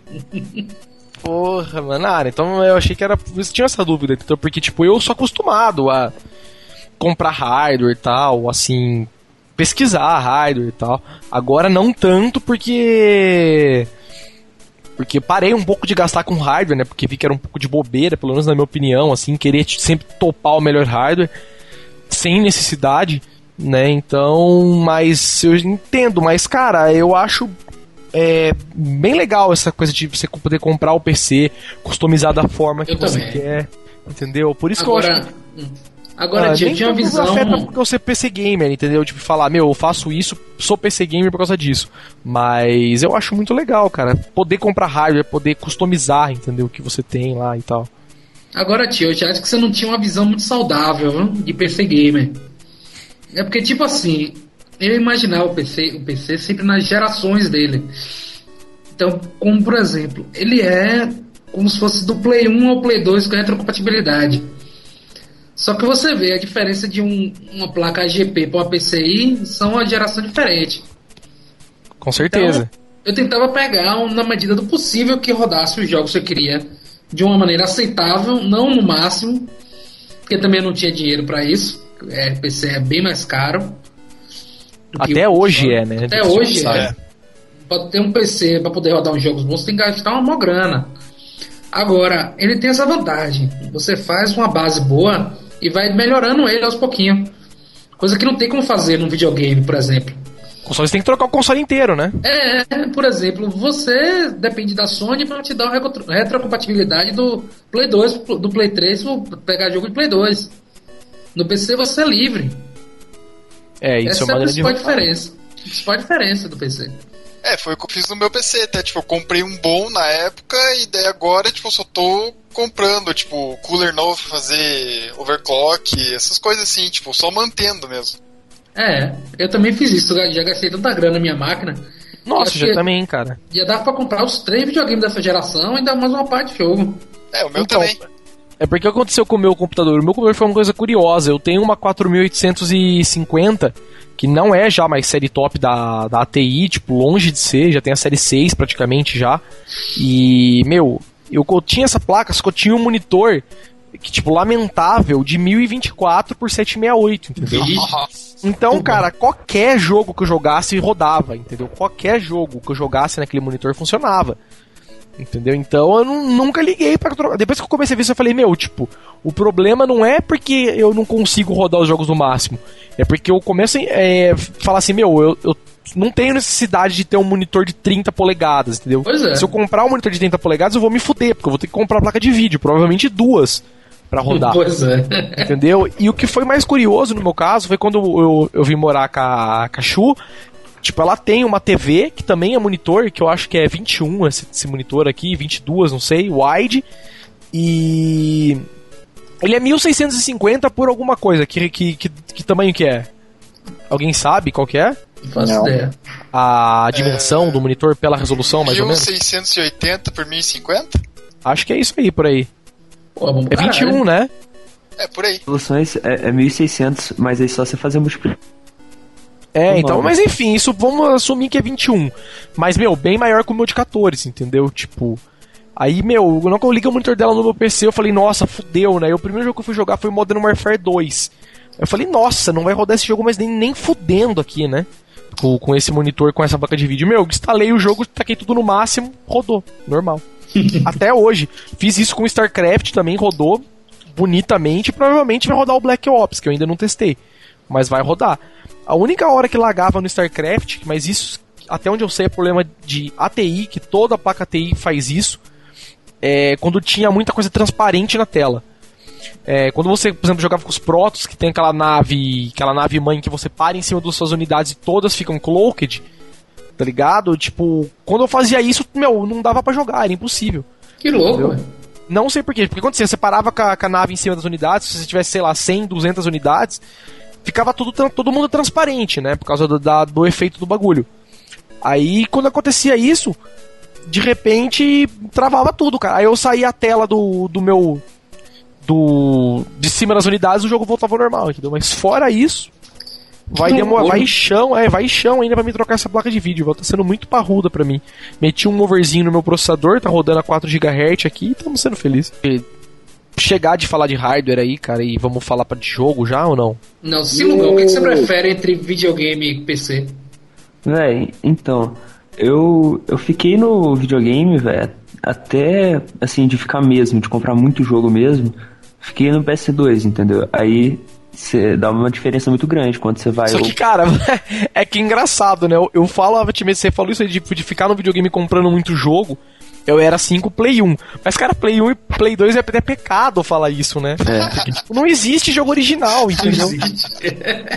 Porra, mano. Ah, então eu achei que era. Você tinha essa dúvida, então, porque, tipo, eu sou acostumado a comprar hardware e tal, assim, pesquisar hardware e tal. Agora não tanto porque. Porque parei um pouco de gastar com hardware, né? Porque vi que era um pouco de bobeira, pelo menos na minha opinião, assim, querer sempre topar o melhor hardware sem necessidade, né? Então, mas eu entendo, mas cara, eu acho é bem legal essa coisa de você poder comprar o PC, customizar da forma que Eu você também. quer, entendeu? Por isso que eu Agora, acho hum, agora ah, tio, nem tinha uma visão. afeta porque eu ser PC gamer, entendeu? Tipo, falar, meu, eu faço isso, sou PC gamer por causa disso. Mas eu acho muito legal, cara. Poder comprar hardware, poder customizar, entendeu? O que você tem lá e tal. Agora, tio, eu já acho que você não tinha uma visão muito saudável viu, de PC gamer. É porque, tipo assim, eu imaginava o PC, o PC sempre nas gerações dele. Então, como por exemplo, ele é como se fosse do Play 1 ao Play 2 com retrocompatibilidade. Só que você vê a diferença de um- uma placa GP para uma PCI são uma geração diferente. Com certeza. Eu tentava pegar um, na medida do possível que rodasse os jogos que eu queria de uma maneira aceitável, não no máximo, porque também eu não tinha dinheiro para isso. É, PC é bem mais caro. Até hoje é, né? Até hoje é. Pode ter um PC para poder rodar uns jogos bons, você tem que gastar uma mó grana. Agora, ele tem essa vantagem. Você faz uma base boa e vai melhorando ele aos pouquinhos. Coisa que não tem como fazer num videogame, por exemplo. Console você tem que trocar o console inteiro, né? É, por exemplo, você depende da Sony para te dar uma retro- retrocompatibilidade do Play 2, do Play 3, pra pegar jogo de Play 2. No PC você é livre. É, isso Essa é é uma a maneira de principal diferença. A principal diferença do PC. É, foi o que eu fiz no meu PC, até, tipo, eu comprei um bom na época e daí agora, tipo, eu só tô comprando, tipo, cooler novo pra fazer overclock, essas coisas assim, tipo, só mantendo mesmo. É, eu também fiz isso, já gastei tanta grana na minha máquina. Nossa, já também, cara. Já dava pra comprar os três videogames dessa geração e ainda mais uma parte de jogo. É, o meu Então, também. É porque aconteceu com o meu computador? O meu computador foi uma coisa curiosa. Eu tenho uma 4850, que não é já mais série top da, da ATI, tipo, longe de ser, já tem a série 6 praticamente já. E, meu, eu, co- tinha essa placa, só que eu tinha um monitor que, tipo, lamentável, de 1024 por 768, entendeu? Então, cara, qualquer jogo que eu jogasse rodava, entendeu? Qualquer jogo que eu jogasse naquele monitor funcionava. Entendeu? Então eu nu- nunca liguei pra trocar. Depois que eu comecei a ver isso, eu falei, meu, tipo, o problema não é porque eu não consigo rodar os jogos no máximo. É porque eu começo a é, falar assim, meu, eu, eu não tenho necessidade de ter um monitor de 30 polegadas, entendeu? Pois é. Se eu comprar um monitor de 30 polegadas, eu vou me fuder, porque eu vou ter que comprar placa de vídeo, provavelmente duas, pra rodar. Pois é. Entendeu? E o que foi mais curioso no meu caso foi quando eu, eu vim morar com a, com a Chu. Tipo, ela tem uma TV que também é monitor, que eu acho que é 21 esse, esse monitor aqui, 22, não sei, wide. E. Ele é 1650 por alguma coisa. Que, que, que, que tamanho que é? Alguém sabe qual que é? Não faço Não. ideia. A dimensão do monitor pela resolução, mais ou menos? 1680 por 1050? Acho que é isso aí por aí. Pô, É pra caralho. 21, né? É, por aí. Resoluções é, é 1600, mas aí só você fazer multiplicação. É, então, mas enfim, isso vamos assumir que é 21. Mas, meu, bem maior que o meu de 14, entendeu? Tipo. Aí, meu, quando eu liguei o monitor dela no meu PC, eu falei, nossa, fudeu, né? E o primeiro jogo que eu fui jogar foi Modern Warfare 2. Eu falei, nossa, não vai rodar esse jogo, mas nem, nem fudendo aqui, né? Com, com esse monitor, com essa placa de vídeo. Meu, instalei o jogo, taquei tudo no máximo, rodou, normal. Até hoje. Fiz isso com StarCraft também, rodou bonitamente. Provavelmente vai rodar o Black Ops, que eu ainda não testei. Mas vai rodar. A única hora que lagava no StarCraft, mas isso, até onde eu sei, é problema de ATI, que toda placa ATI faz isso, é quando tinha muita coisa transparente na tela. É, quando você, por exemplo, jogava com os Protoss, que tem aquela nave, aquela nave mãe que você para em cima das suas unidades e todas ficam cloaked, tá ligado? Tipo, quando eu fazia isso, meu, não dava pra jogar, era impossível. Que louco, velho. Não sei porquê, porque quando você parava com a, com a nave em cima das unidades, se você tivesse, sei lá, 100, 200 unidades, ficava tudo, todo mundo transparente, né? Por causa do, da- do efeito do bagulho. Aí, quando acontecia isso, de repente, travava tudo, cara. Aí eu saía a tela do, do meu. do de cima das unidades, o jogo voltava ao normal, entendeu? Mas fora isso, vai demorar. Vai chão, é, vai chão ainda pra me trocar essa placa de vídeo. Tá sendo muito parruda pra mim. Meti um overzinho no meu processador, tá rodando a 4 GHz aqui e estamos sendo felizes. Chegar de falar de hardware aí, cara, e vamos falar pra de jogo já ou não? Não, Silugão, o que, que você prefere entre videogame e PC? Véi, então, eu, eu fiquei no videogame, velho, até, assim, de ficar mesmo, de comprar muito jogo mesmo, fiquei no PS2, entendeu? Aí você dá uma diferença muito grande quando você vai... Só que, cara, é que engraçado, né? Eu, eu falava, você falou isso aí de, de ficar no videogame comprando muito jogo. Eu era assim com o Play 1. Mas, cara, Play 1 e Play 2 é até pecado falar isso, né? Porque, tipo, não existe jogo original, entendeu?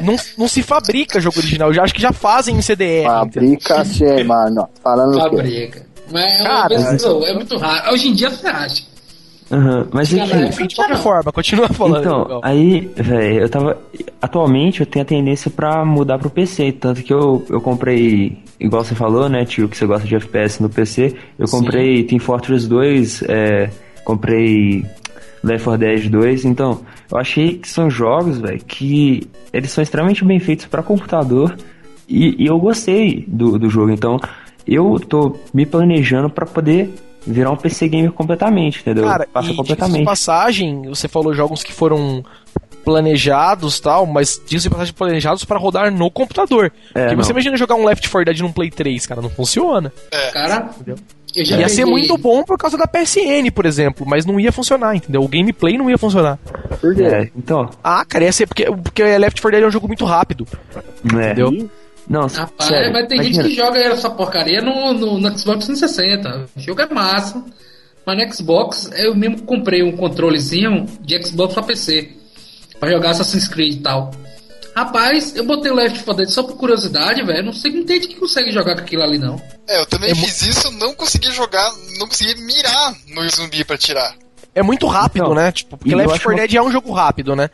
Não, não se fabrica jogo original. Eu já acho que já fazem em CDR. Fabrica-se, mano. Falando? Fabrica. Mas é, Cara, vez, é muito raro. Hoje em dia você acha. Aham, mas enfim... De qualquer forma, continua falando. Então, aí, velho, eu tava. Atualmente eu tenho a tendência pra mudar pro PC. Tanto que eu, eu comprei, igual você falou, né, tio, que você gosta de FPS no PC. Eu comprei Team Fortress 2, é, comprei Left 4 Dead 2. Então, eu achei que são jogos, velho, que eles são extremamente bem feitos pra computador. E, e eu gostei do, do jogo. Então, eu tô me planejando pra poder virar um PC gamer completamente, entendeu? Cara, Passa e completamente. passagem, você falou jogos que foram planejados tal, mas de passagem planejados pra rodar no computador. É, Porque você não. imagina jogar um Left 4 Dead num Play 3, cara, não funciona. Cara, eu já ia ser peguei- muito bom por causa da PSN, por exemplo, mas não ia funcionar, entendeu? O gameplay não ia funcionar. Por quê? É, então, Ah, cara, ia ser porque, porque Left 4 Dead é um jogo muito rápido, é. entendeu? Não, Rapaz, sério, mas tem imagina, gente que joga essa porcaria no, no, no Xbox 360. O jogo é massa. Mas no Xbox, eu mesmo comprei um controlezinho de Xbox pra PC. Pra jogar Assassin's Creed e tal. Rapaz, eu botei o Left 4 Dead só por curiosidade, velho. Não sei, não tem gente que consegue jogar com aquilo ali, não. É, eu também É fiz isso, não consegui jogar, não consegui mirar no zumbi pra tirar. É muito rápido, Então, né? Tipo, porque Left acho 4 uma- Dead é um jogo rápido, né?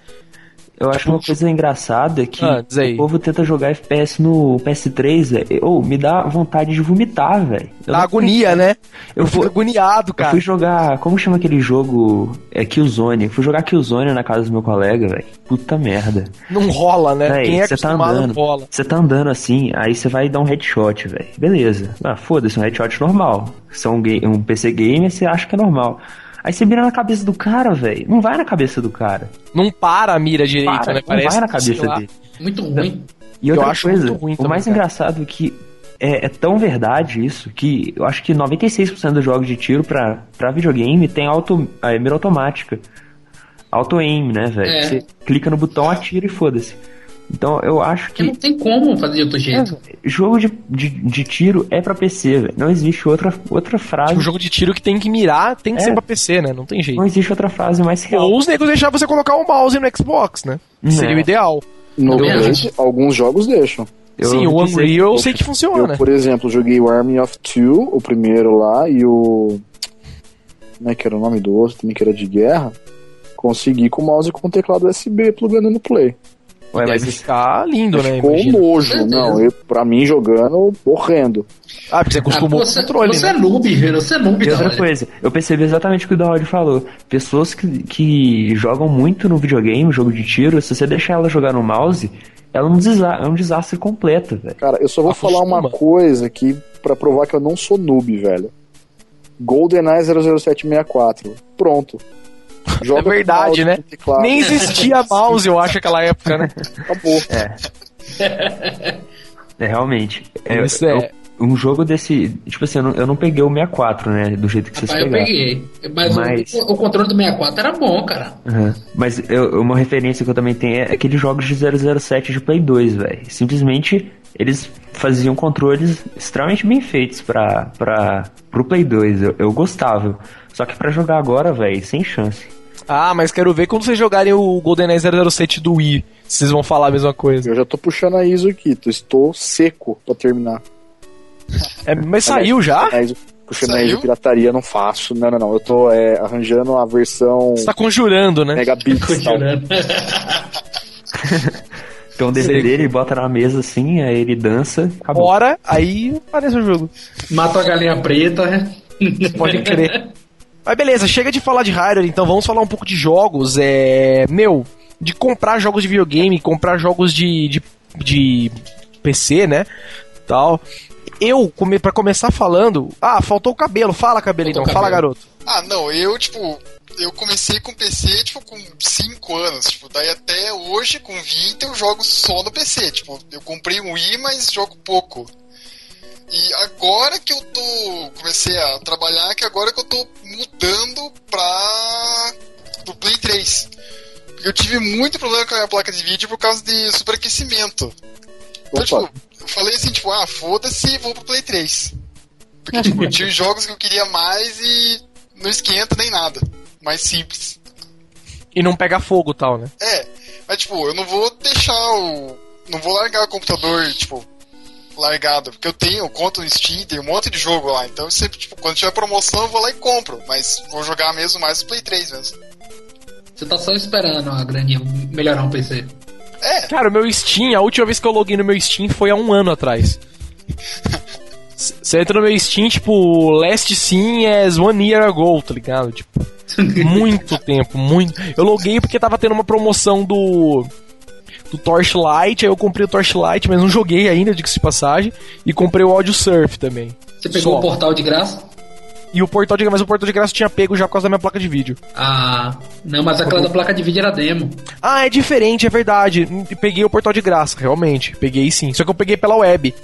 Eu acho uma coisa engraçada que Ah, o povo tenta jogar FPS no PS3, velho. Ou me dá vontade de vomitar, velho. Eu Dá agonia, né? Eu Eu vou- agoniado, Eu cara. fui jogar, como chama aquele jogo? É Killzone. Eu fui jogar Killzone na casa do meu colega, velho. Puta merda. Não rola, né? Véi, Quem é você tá andando. rola. Você tá andando assim, aí você vai dar um headshot, velho. Beleza. Ah, foda-se, um headshot normal. Você é um, um PC gamer, você acha que é normal. Aí você mira na cabeça do cara, velho. Não vai na cabeça do cara. Não para a mira direito, Para, né? não Parece vai na cabeça dele. Muito ruim. E Eu outra acho coisa, muito ruim o também, mais cara. engraçado é que é, é tão verdade isso que eu acho que 96% dos jogos de tiro pra, pra videogame tem auto, a mira automática. Auto-aim, né, velho? É. Você clica no botão, atira e foda-se. Então eu acho Porque não que tem como fazer de outro jeito. jogo de, de, de tiro é pra PC, velho. Não existe outra, outra frase. Tipo, jogo de tiro que tem que mirar tem que É. ser pra PC, né? Não tem jeito. Não existe outra frase mais real. Ou os negros deixar você colocar o mouse no Xbox, né? Não. Seria o ideal. No Também Play, acho. alguns jogos deixam. Eu Sim, o Unreal eu sei que funciona. Eu, por exemplo, joguei o Army of Two, o primeiro lá, e o. Como é que era o nome do outro, também que era de guerra. Consegui com o mouse e com o teclado USB plugando no Play. Ué, mas ficar lindo, né? Ficou um nojo. Não, eu, pra mim jogando, morrendo. Ah, porque você Ah, acostumou com o você, controle, você né? é noob, velho. Você é noob, E outra cara. coisa, eu percebi exatamente o que o Daud falou. Pessoas que, que jogam muito no videogame, jogo de tiro, se você deixar ela jogar no mouse, ela é um, desa é um desastre completo, velho. Cara, eu só vou Acostuma. falar uma coisa aqui pra provar que eu não sou noob, velho. GoldenEye 00764. Pronto. Joga com verdade, mouse, né? teclado. Nem existia mouse, eu acho, naquela época, né? Acabou. É, realmente. É, Isso é. Um jogo desse. Tipo assim, eu não, eu não peguei o 64, né? Do jeito que vocês Rapaz, eu pegaram. peguei. Mas, Mas- O, o controle do 64 era bom, cara. Aham. Mas eu- uma referência que eu também tenho é aqueles jogos de 007 de Play 2, velho. Simplesmente eles faziam controles extremamente bem feitos pra, pra, pro Play 2. Eu, eu gostava. Só que pra jogar agora, velho, sem chance. Ah, mas quero ver quando vocês jogarem o GoldenEye 007 do Wii, se vocês vão falar a mesma coisa. Eu já tô puxando a ISO aqui. tô- Estou seco pra terminar. É, mas saiu já? Puxando a? ISO pirataria, não faço. Não, não, não. Eu tô é, arranjando a versão Você tá conjurando, né? megabits. tal. Continuando. Então o DVD ele bota na mesa assim, aí ele dança, acabou. Hora, aí aparece o jogo. Mata a galinha preta, né? Pode crer. Mas beleza, chega de falar de hardware, então vamos falar um pouco de jogos. É. Meu, de comprar jogos de videogame, comprar jogos de, de, de PC, né? Tal. Eu, come, pra começar falando. Ah, faltou o cabelo. Fala, cabelo, Faltou então. Fala, garoto. Ah, não, eu, tipo, eu comecei com PC, tipo, com 5 anos, tipo, daí até hoje, com 20, eu jogo só no PC, tipo, eu comprei um Wii, mas jogo pouco. E agora que eu tô, comecei a trabalhar, que agora que eu tô mudando pra, do Play 3. Porque eu tive muito problema com a minha placa de vídeo por causa de superaquecimento. Então, Opa. tipo, eu falei assim, tipo, ah, foda-se, vou pro Play 3. Porque, tipo, tinha jogos que eu queria mais e não esquenta nem nada. Mais simples. E não pega fogo tal, né? É, mas tipo, eu não vou deixar o. Não vou largar o computador, tipo, largado. Porque eu tenho conta no Steam, tem um monte de jogo lá. Então eu sempre, tipo, quando tiver promoção, eu vou lá e compro. Mas vou jogar mesmo mais no Play 3 mesmo. Você tá só esperando a graninha melhorar um PC. É, Cara, o meu Steam, a última vez que eu loguei no meu Steam foi há um ano atrás. Você entra no meu Steam, tipo, last sim as one year ago, tá ligado? Tipo, muito tempo, muito. Eu loguei porque tava tendo uma promoção do. Do Torchlight, aí eu comprei o Torchlight, mas não joguei ainda, diga-se de passagem. E comprei o Audio Surf também. Você pegou Só. o portal de graça? E o portal de mas o portal de graça eu tinha pego já por causa da minha placa de vídeo. Ah, não, mas aquela da placa de vídeo era demo. Ah, é diferente, é verdade. Peguei o portal de graça, realmente. Peguei sim. Só que eu peguei pela web.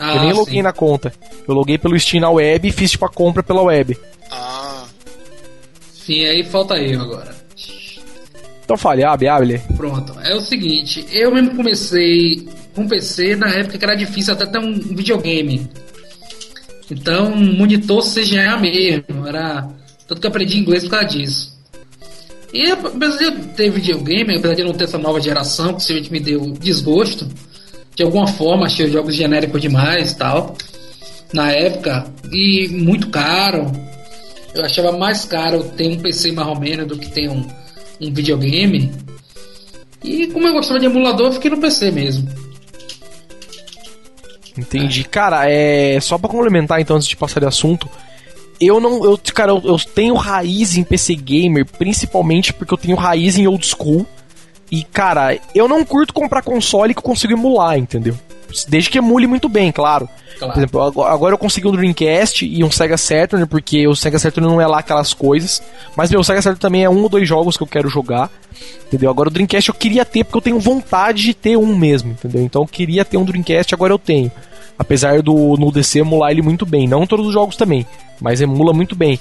Ah, eu nem loguei sim. na conta. Eu loguei pelo Steam na web e fiz tipo a compra pela web. ah, Sim, aí falta eu agora. Então fale, abre, abre. Pronto, é o seguinte, eu mesmo comecei com PC na época que era difícil até ter um videogame. Então, monitor CGA mesmo, era. Tanto que eu aprendi inglês por causa disso. E apesar de eu ter videogame, apesar de eu não ter essa nova geração, que simplesmente me deu desgosto, de alguma forma achei os jogos genéricos demais e tal. Na época, e muito caro. Eu achava mais caro ter um PC mais ou menos do que ter um, um videogame. E como eu gostava de emulador, eu fiquei no PC mesmo. Entendi. Cara, é. Só pra complementar então, antes de passar de assunto. Eu não. Eu, cara, eu, eu tenho raiz em PC Gamer, principalmente porque eu tenho raiz em old school. E, cara, eu não curto comprar console que eu consigo emular, entendeu? Desde que emule muito bem, claro. Por Claro. exemplo, agora- agora eu consegui um Dreamcast e um Sega Saturn, porque o Sega Saturn não é lá aquelas coisas. Mas meu, o Sega Saturn também é um ou dois jogos que eu quero jogar. Entendeu? Agora o Dreamcast eu queria ter porque eu tenho vontade de ter um mesmo, entendeu? Então eu queria ter um Dreamcast, agora eu tenho. Apesar do no DC emular ele muito bem. Não todos os jogos também, mas emula muito bem.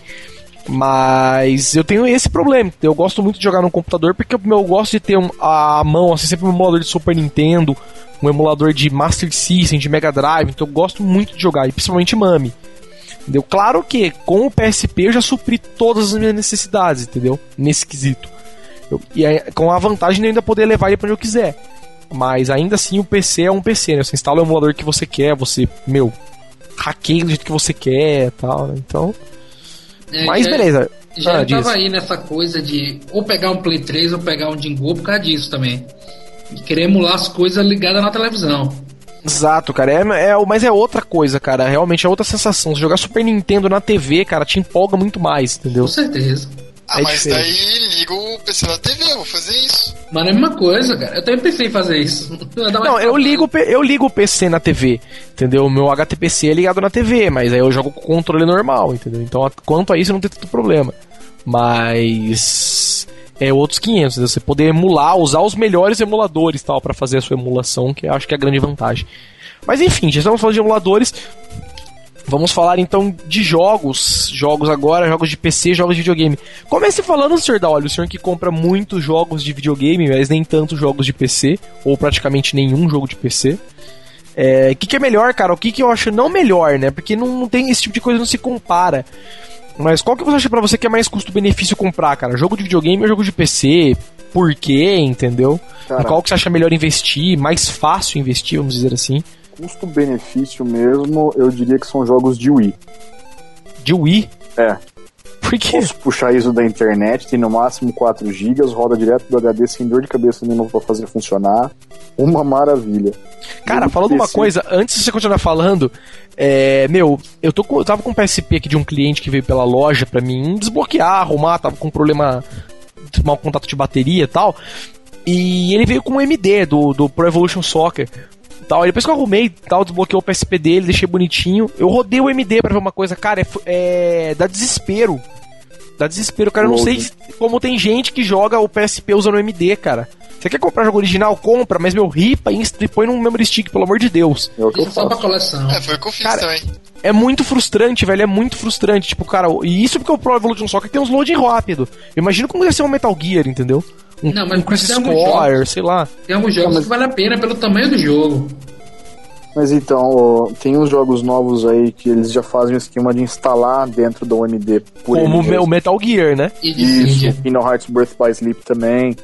Mas eu tenho esse problema. Eu gosto muito de jogar no computador porque eu, gosto de ter a mão, assim, sempre um emulador de Super Nintendo, um emulador de Master System, de Mega Drive. Então eu gosto muito de jogar, e principalmente Mami. Entendeu? Claro que com o PSP eu já supri todas as minhas necessidades, entendeu? Nesse quesito. Eu- e aí, com a vantagem de eu ainda poder levar ele pra onde eu quiser. Mas ainda assim o PC é um PC, né? Você instala o emulador que você quer, você, meu, hackeia do jeito que você quer e tal, né? Então. É, Mas já- beleza. Já Ah, tava aí nessa coisa de ou pegar um Play 3 ou pegar um Jingu por causa disso também. E querer emular as coisas ligadas na televisão. Exato, cara. É, é, mas é outra coisa, cara. Realmente é outra sensação. Se jogar Super Nintendo na TV, cara, te empolga muito mais, entendeu? Com certeza. Ah, É mas diferente. daí liga o PC na TV, eu vou fazer isso. Mas não é a mesma coisa, cara. Eu também pensei em fazer isso. Não, eu ligo, eu ligo o PC na TV, entendeu? O meu HTPC é ligado na TV, mas aí eu jogo com o controle normal, entendeu? Então, quanto a isso, não tem tanto problema. Mas é outros 500, entendeu? Você poder emular, usar os melhores emuladores tal para fazer a sua emulação, que eu acho que é a grande vantagem. Mas enfim, já estamos falando de emuladores. Vamos falar então de jogos. Jogos agora, jogos de PC, jogos de videogame. Comece falando, Sr. Dal, olha, o senhor que compra muitos jogos de videogame, mas nem tantos jogos de PC, ou praticamente nenhum jogo de PC. É, O que, que é melhor, cara? O que, que eu acho não melhor, né? Porque não, não tem esse tipo de coisa, não se compara. Mas qual que você acha pra você que é mais custo-benefício comprar, cara? Jogo de videogame ou jogo de PC? Por quê, entendeu? Cara. Qual que você acha melhor investir? Mais fácil investir, vamos dizer assim? Custo-benefício mesmo, eu diria que são jogos de Wii. De Wii? É. Por quê? Posso puxar isso da internet, tem no máximo 4 GB, roda direto do HD sem dor de cabeça nenhuma pra fazer funcionar. Uma maravilha. Cara, falando de uma PC. coisa, antes de você continuar falando, é, meu, eu, tô com- eu tava com um PSP aqui de um cliente que veio pela loja pra mim desbloquear, arrumar, tava com um problema, mau contato de bateria e tal. E ele veio com um MD do, do Pro Evolution Soccer. Tal. E depois que eu arrumei, tal, desbloqueei o PSP dele, deixei bonitinho. Eu rodei o MD pra ver uma coisa, cara, é, é dá desespero. Dá desespero, cara. Eu não sei como tem gente que joga o PSP usando o MD, cara. Você quer comprar jogo original? Compra, mas meu, ripa insta e põe num memory stick, pelo amor de Deus. É eu Isso só pra coleção. É, foi o que eu fiz Cara, também. É muito frustrante, velho. É muito frustrante. Tipo, cara, e isso porque o Pro Evolution Soccer tem uns loading rápido. Imagina como ia ser um Metal Gear, entendeu? Um, Não, mas um Chris alguns Score, sei lá. Tem alguns jogos Não, mas- que vale a pena pelo tamanho do jogo. Mas então, tem uns jogos novos aí que eles já fazem o esquema de instalar dentro do OMD por como o. Metal Gear, né? E Isso. Kingdom Hearts Birth by Sleep também.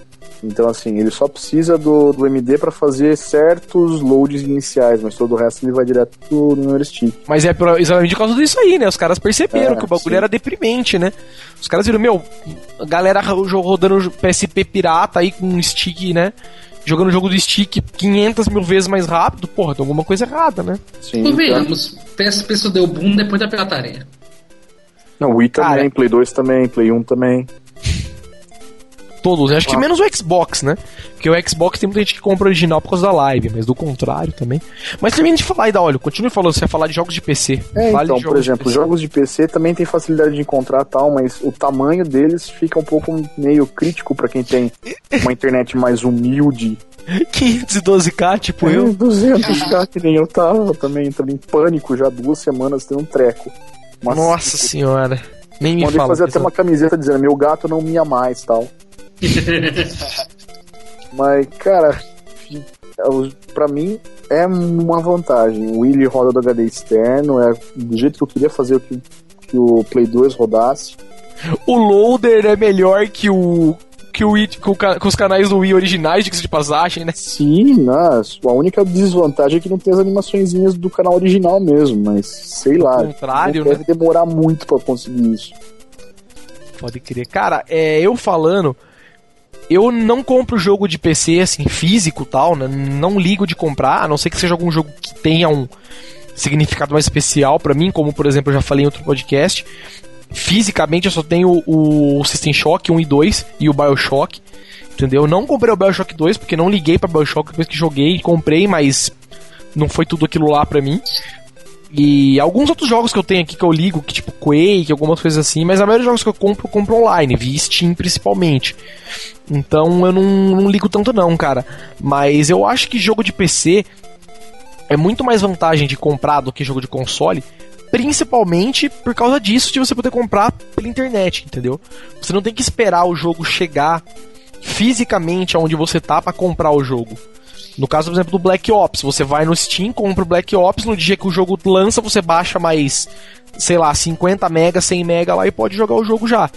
Então, assim, ele só precisa do, do MD pra fazer certos loads iniciais, mas todo o resto ele vai direto do memory stick. Mas é por- exatamente por causa disso aí, né? Os caras perceberam É, que o bagulho sim. era deprimente, né? Os caras viram, meu, a galera ro- rodando PSP pirata aí com um stick, né? Jogando o jogo do stick 500 mil vezes mais rápido. Porra, tem alguma coisa errada, né? Sim, Convenhamos, PSP só deu boom depois da pirataria. Não, Wii também, Cara. Play 2 também, Play 1 também. Todos? Acho que menos o Xbox, né? Porque o Xbox tem muita gente que compra original por causa da live, mas do contrário também. Mas termina de falar da olho, continue falando, você ia falar de jogos de PC. É, Fale então, de por de exemplo, PC. jogos de PC também tem facilidade de encontrar tal, mas o tamanho deles fica um pouco meio crítico pra quem tem uma internet mais humilde. 512k, tipo É, eu. 200k que nem eu tava também, entrando em pânico já duas semanas tendo um treco. Mas, Nossa senhora. Nem me Mandei fala. fazer até uma camiseta dizendo meu gato não mia mais tal. Mas, cara, pra mim é uma vantagem. O Willy roda do HD externo, é do jeito que eu queria fazer que, que o Play 2 rodasse. O loader é melhor que o. Que, o, que, o ca- que os canais do Wii originais, de passagem, né? Sim, né? a única desvantagem é que não tem as animaçõezinhas do canal original mesmo, mas sei lá. contrário, deve demorar muito pra conseguir isso. Pode crer. Cara, é, eu falando, eu não compro jogo de PC assim, físico tal, né? Não ligo de comprar, a não ser que seja algum jogo que tenha um significado mais especial pra mim, como por exemplo eu já falei em outro podcast. Fisicamente eu só tenho o System Shock 1 e 2 e o Bioshock. Entendeu? Eu não comprei o Bioshock 2 porque não liguei pra Bioshock depois que joguei, comprei, mas não foi tudo aquilo lá pra mim. E alguns outros jogos que eu tenho aqui que eu ligo, que tipo Quake, algumas coisas assim, mas a maioria dos jogos que eu compro, eu compro online, via Steam principalmente. Então eu não, não ligo tanto não, cara. Mas eu acho que jogo de PC é muito mais vantagem de comprar do que jogo de console, principalmente por causa disso de você poder comprar pela internet, entendeu? Você não tem que esperar o jogo chegar fisicamente aonde você tá pra comprar o jogo. No caso, por exemplo, do Black Ops, você vai no Steam, compra o Black Ops, no dia que o jogo lança, você baixa mais, sei lá, 50 mega, 100 mega lá e pode jogar o jogo já.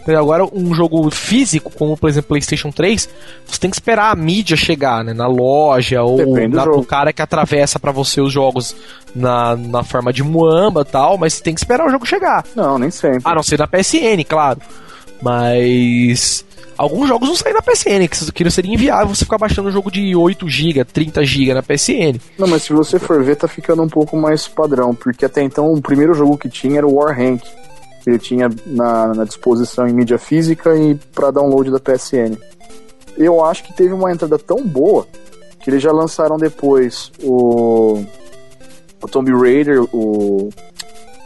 Entendeu? Agora, um jogo físico, como por exemplo PlayStation 3, você tem que esperar a mídia chegar, né? Na loja ou Depende na, do cara que atravessa pra você os jogos na, na forma de muamba e tal, mas você tem que esperar o jogo chegar. Não, nem sempre. A não ser na PSN, claro. Mas alguns jogos não saem na PSN, que, seria inviável você ficar baixando um jogo de 8 GB, 30 GB na PSN. Não, mas se você for ver, tá ficando um pouco mais padrão, porque até então o primeiro jogo que tinha era o Warhank, que ele tinha na, na disposição em mídia física e para download da PSN. Eu acho que teve uma entrada tão boa que eles já lançaram depois o, o Tomb Raider, o,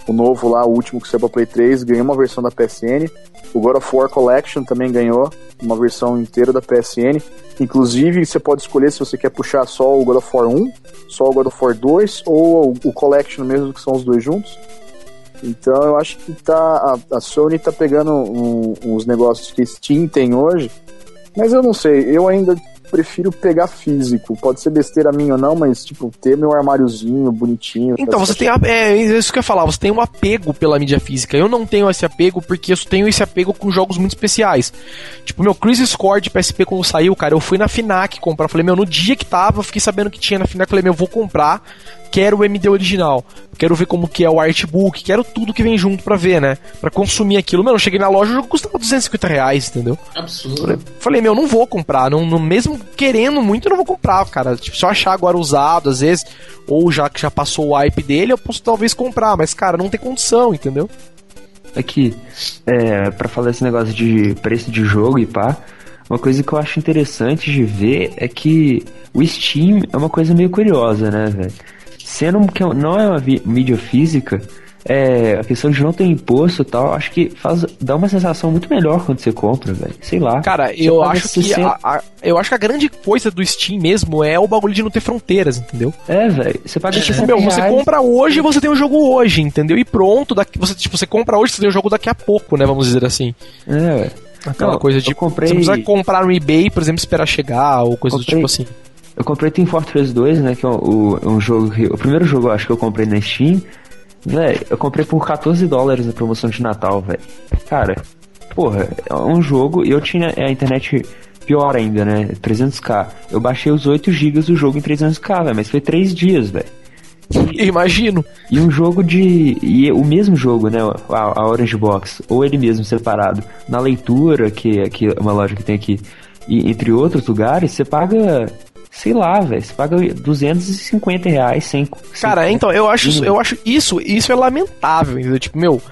o novo lá, o último que saiu pra Play 3, ganhou uma versão da PSN. O God of War Collection também ganhou uma versão inteira da PSN. Inclusive, você pode escolher se você quer puxar só o God of War 1, só o God of War 2 ou o Collection mesmo, que são os dois juntos. Então eu acho que tá, a, a Sony tá pegando um, uns negócios que Steam tem hoje, mas eu não sei, eu ainda prefiro pegar físico. Pode ser besteira minha ou não, mas, tipo, ter meu armáriozinho bonitinho. Então, você tem. A, é, é isso que eu ia falar, você tem um apego pela mídia física. Eu não tenho esse apego porque eu tenho esse apego com jogos muito especiais. Tipo, meu Crisis Score de PSP quando saiu, cara, eu fui na Finac comprar. Falei, meu, no dia que tava, eu fiquei sabendo que tinha na Finac. Falei, meu, eu vou comprar quero o MD original, quero ver como que é o artbook, quero tudo que vem junto pra ver, né? Pra consumir aquilo. Mano, eu cheguei na loja, o jogo custava 250 reais, entendeu? Absurdo. Falei, meu, não vou comprar, não, não, mesmo querendo muito, eu não vou comprar, cara. Tipo, se eu achar agora usado, às vezes, ou já que já passou o hype dele, eu posso talvez comprar, mas, cara, não tem condição, entendeu? Aqui, é, para falar esse negócio de preço de jogo e pá, uma coisa que eu acho interessante de ver é que o Steam é uma coisa meio curiosa, né, velho? Sendo que não é uma mídia física, é, a questão de não ter imposto e tal, acho que faz, dá uma sensação muito melhor quando você compra, velho. Sei lá. Cara, eu acho que a, a, eu acho que a grande coisa do Steam mesmo é o bagulho de não ter fronteiras, entendeu? É, velho. Você paga tipo, meu, você compra hoje, você tem o um jogo hoje, entendeu? E pronto, daqui, você tipo, você compra hoje, você tem o um jogo daqui a pouco, né, vamos dizer assim. É, velho. Aquela não, coisa de comprei... você precisa comprar no eBay, por exemplo, esperar chegar ou coisa comprei... do tipo assim. Eu comprei Team Fortress 2, né? Que é o, um jogo que. O primeiro jogo eu acho que eu comprei na Steam. Véi, eu comprei por 14 dólares na promoção de Natal, velho. Cara, porra, é um jogo e eu tinha a internet pior ainda, né? 300k. Eu baixei os 8 GB do jogo em 300k, velho, mas foi 3 dias, velho. Imagino. E um jogo de. E o mesmo jogo, né? A, a Orange Box, ou ele mesmo separado, na leitura, que, que é uma loja que tem aqui, e entre outros lugares, você paga sei lá, velho, você paga 250 reais sem. Cara, então, eu acho, isso, eu acho isso, isso é lamentável, entendeu? Tipo, meu,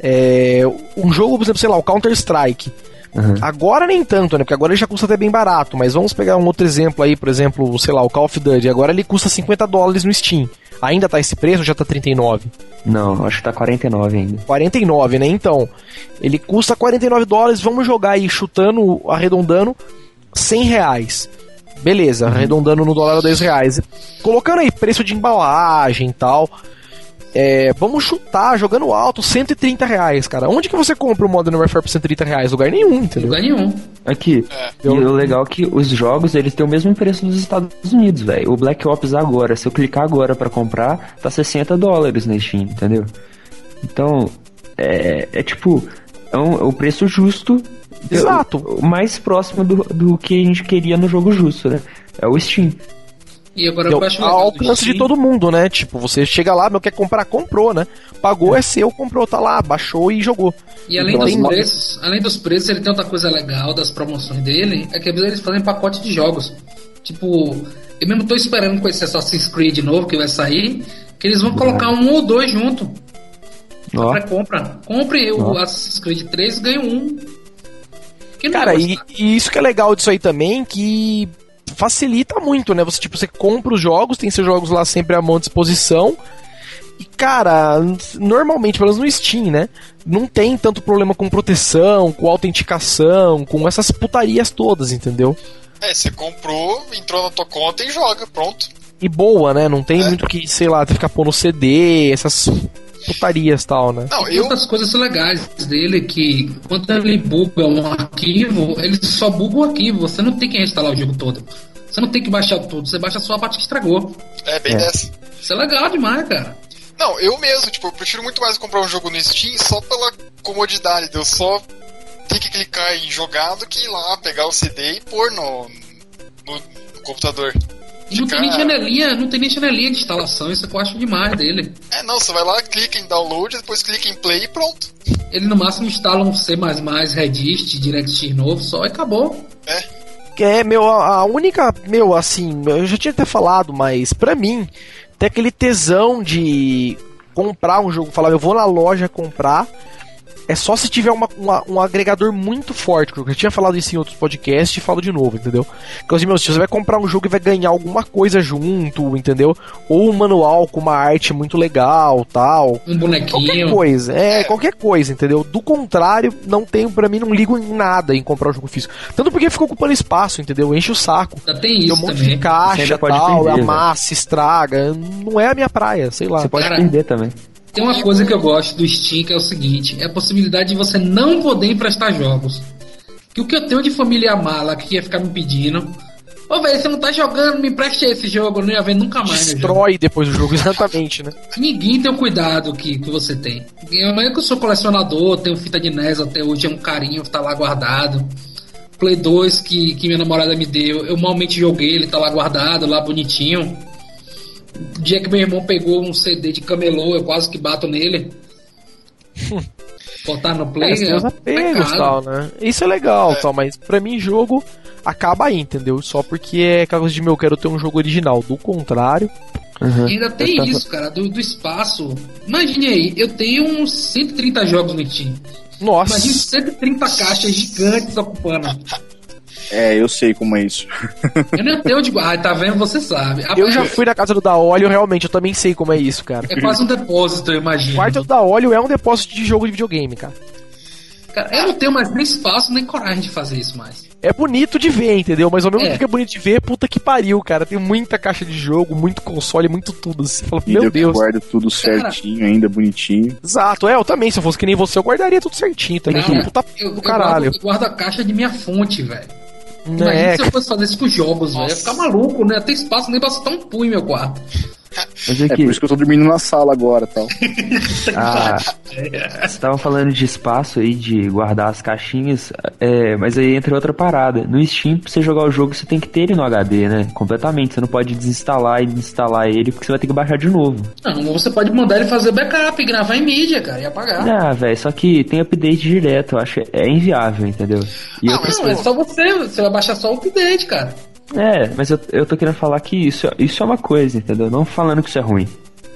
é, um jogo, por exemplo, sei lá, o Counter-Strike. Uhum. Agora nem tanto, né? Porque agora ele já custa até bem barato. Mas vamos pegar um outro exemplo aí, por exemplo, sei lá, o Call of Duty. Agora ele custa 50 dólares no Steam. Ainda tá esse preço ou já tá 39? Não, acho que tá 49 ainda. 49, né? Então, ele custa 49 dólares. Vamos jogar aí, chutando, arredondando, 100 reais. Beleza, uhum. arredondando no dólar a 10 reais. Colocando aí preço de embalagem e tal. É, vamos chutar, jogando alto, 130 reais, cara. Onde que você compra o Modern Warfare por 130 reais? Lugar nenhum, entendeu? Lugar nenhum. Aqui, é. e o legal é que os jogos, eles têm o mesmo preço dos Estados Unidos, velho. O Black Ops agora, se eu clicar agora para comprar, tá 60 dólares na Steam, entendeu? Então, é, é tipo, é, um, é o preço justo Exato. O mais próximo do, do que a gente queria no jogo justo, né? É o Steam. E agora eu acho ao alcance de todo mundo, né? Tipo, você chega lá, meu, quer comprar, comprou, né? Pagou, é, é seu, comprou, tá lá, baixou e jogou. E além então, dos tem... preços, além dos preços, ele tem outra coisa legal das promoções dele, é que eles fazem pacote de jogos. Tipo, eu mesmo tô esperando com esse Assassin's Creed novo que vai sair, que eles vão colocar um ou dois junto. Oh. Compra. Compre oh. o Assassin's Creed 3 e ganhe um. Cara, e, e, isso que é legal disso aí também, que facilita muito, né? Você, tipo, você compra os jogos, tem seus jogos lá sempre à mão disposição. E, cara, normalmente, pelo menos no Steam, né? Não tem tanto problema com proteção, com autenticação, com essas putarias todas, entendeu? É, você comprou, entrou na tua conta e joga, pronto. E boa, né? Não tem é. muito que, sei lá, ter que ficar pondo CD, essas putarias tal, né? Não, eu... Outras coisas legais dele que quando ele buga um arquivo, ele só buga o arquivo. Você não tem que instalar o jogo todo. Você não tem que baixar tudo, você baixa só a parte que estragou. É, bem é. dessa. Isso é legal demais, cara. Não, eu mesmo, tipo, eu prefiro muito mais comprar um jogo no Steam só pela comodidade de eu só ter que clicar em jogar do que ir lá pegar o CD e pôr no, no, no computador. Não tem nem janelinha, não tem nem janelinha de instalação, isso é que eu acho demais dele. É, não, você vai lá, clica em download, depois clica em play e pronto. Ele no máximo instala um C++, Redist, DirectX novo só e acabou. É, meu, a a única, meu, assim, eu já tinha até falado, mas pra mim, tem aquele tesão de comprar um jogo, falar, eu vou na loja comprar, é só se tiver uma, uma- um agregador muito forte, que eu já tinha falado isso em outros podcasts e falo de novo, entendeu? Então, assim, meu, se você vai comprar um jogo e vai ganhar alguma coisa junto, entendeu? Ou um manual com uma arte muito legal, tal, Um Qualquer bonequinho. coisa, é, qualquer coisa, entendeu? Do contrário, não tenho, pra mim, não ligo em nada em comprar o jogo físico. Tanto porque fica ocupando espaço, entendeu? Enche o saco. Ainda tem Tem um isso monte também. de caixa, tal, perder, amassa, estraga. Não é a minha praia, sei lá. Você pode Cara, perder também. Tem uma coisa que eu gosto do Steam que é o seguinte: é a possibilidade de você não poder emprestar jogos. Que o que eu tenho de família mala que ia ficar me pedindo. Ô, velho, você não tá jogando, me empreste esse jogo, eu não ia ver nunca mais. Destrói depois do jogo, exatamente, né? Ninguém tem o cuidado que, que você tem. Eu, eu que eu sou colecionador, tenho fita de NES até hoje, é um carinho que tá lá guardado. Play 2 que, que minha namorada me deu, eu malmente joguei, ele tá lá guardado, lá bonitinho. O dia que meu irmão pegou um CD de camelô, eu quase que bato nele. Botar no play. É, tem os é apegos e tal, né? Isso é legal, É. tal, mas pra mim jogo acaba aí, entendeu? Só porque é coisa de meu, eu quero ter um jogo original. Do contrário, Uhum. Ainda tem tava- isso, cara, do, do espaço. Imagine aí, eu tenho uns 130 jogos no Steam. nossa. Imagine 130 caixas gigantes ocupando. É, eu sei como é isso. Eu não tenho de guardar, tá vendo? Você sabe. Eu já fui na casa do da óleo, realmente, eu também sei como é isso, cara. É quase um depósito, eu O imagino. quarto do da óleo é um depósito de jogo de videogame, cara. Cara, eu não tenho mais nem espaço nem coragem de fazer isso mais. É bonito de ver, entendeu? Mas ao mesmo É. tempo que é bonito de ver, puta que pariu, cara. Tem muita caixa de jogo, muito console, muito tudo. Você fala, E meu eu Deus. guarda tudo certinho, ainda bonitinho. Exato, é, eu também, se eu fosse que nem você, eu guardaria tudo certinho também. Cara, puta eu, do eu caralho. guardo, eu guardo a caixa de minha fonte, velho. Imagina É, se eu fosse fazer isso com jogos, velho. Ia ficar maluco, né? Tem espaço nem pra botar um punho em meu quarto. Mas é É que por isso que eu tô dormindo na sala agora tal. a- você tava falando de espaço aí, de guardar as caixinhas, é, mas aí entra outra parada. No Steam, pra você jogar o jogo, você tem que ter ele no HD, né? Completamente. Você não pode desinstalar e instalar ele, porque você vai ter que baixar de novo. Não, você pode mandar ele fazer backup, gravar em mídia, cara, e apagar. Ah, velho, só que tem update direto, eu acho que é inviável, entendeu? E Ah, mas é só você, você vai baixar só o update, cara. É, mas eu, eu tô querendo falar que isso, isso é uma coisa, entendeu? Não falando que isso é ruim,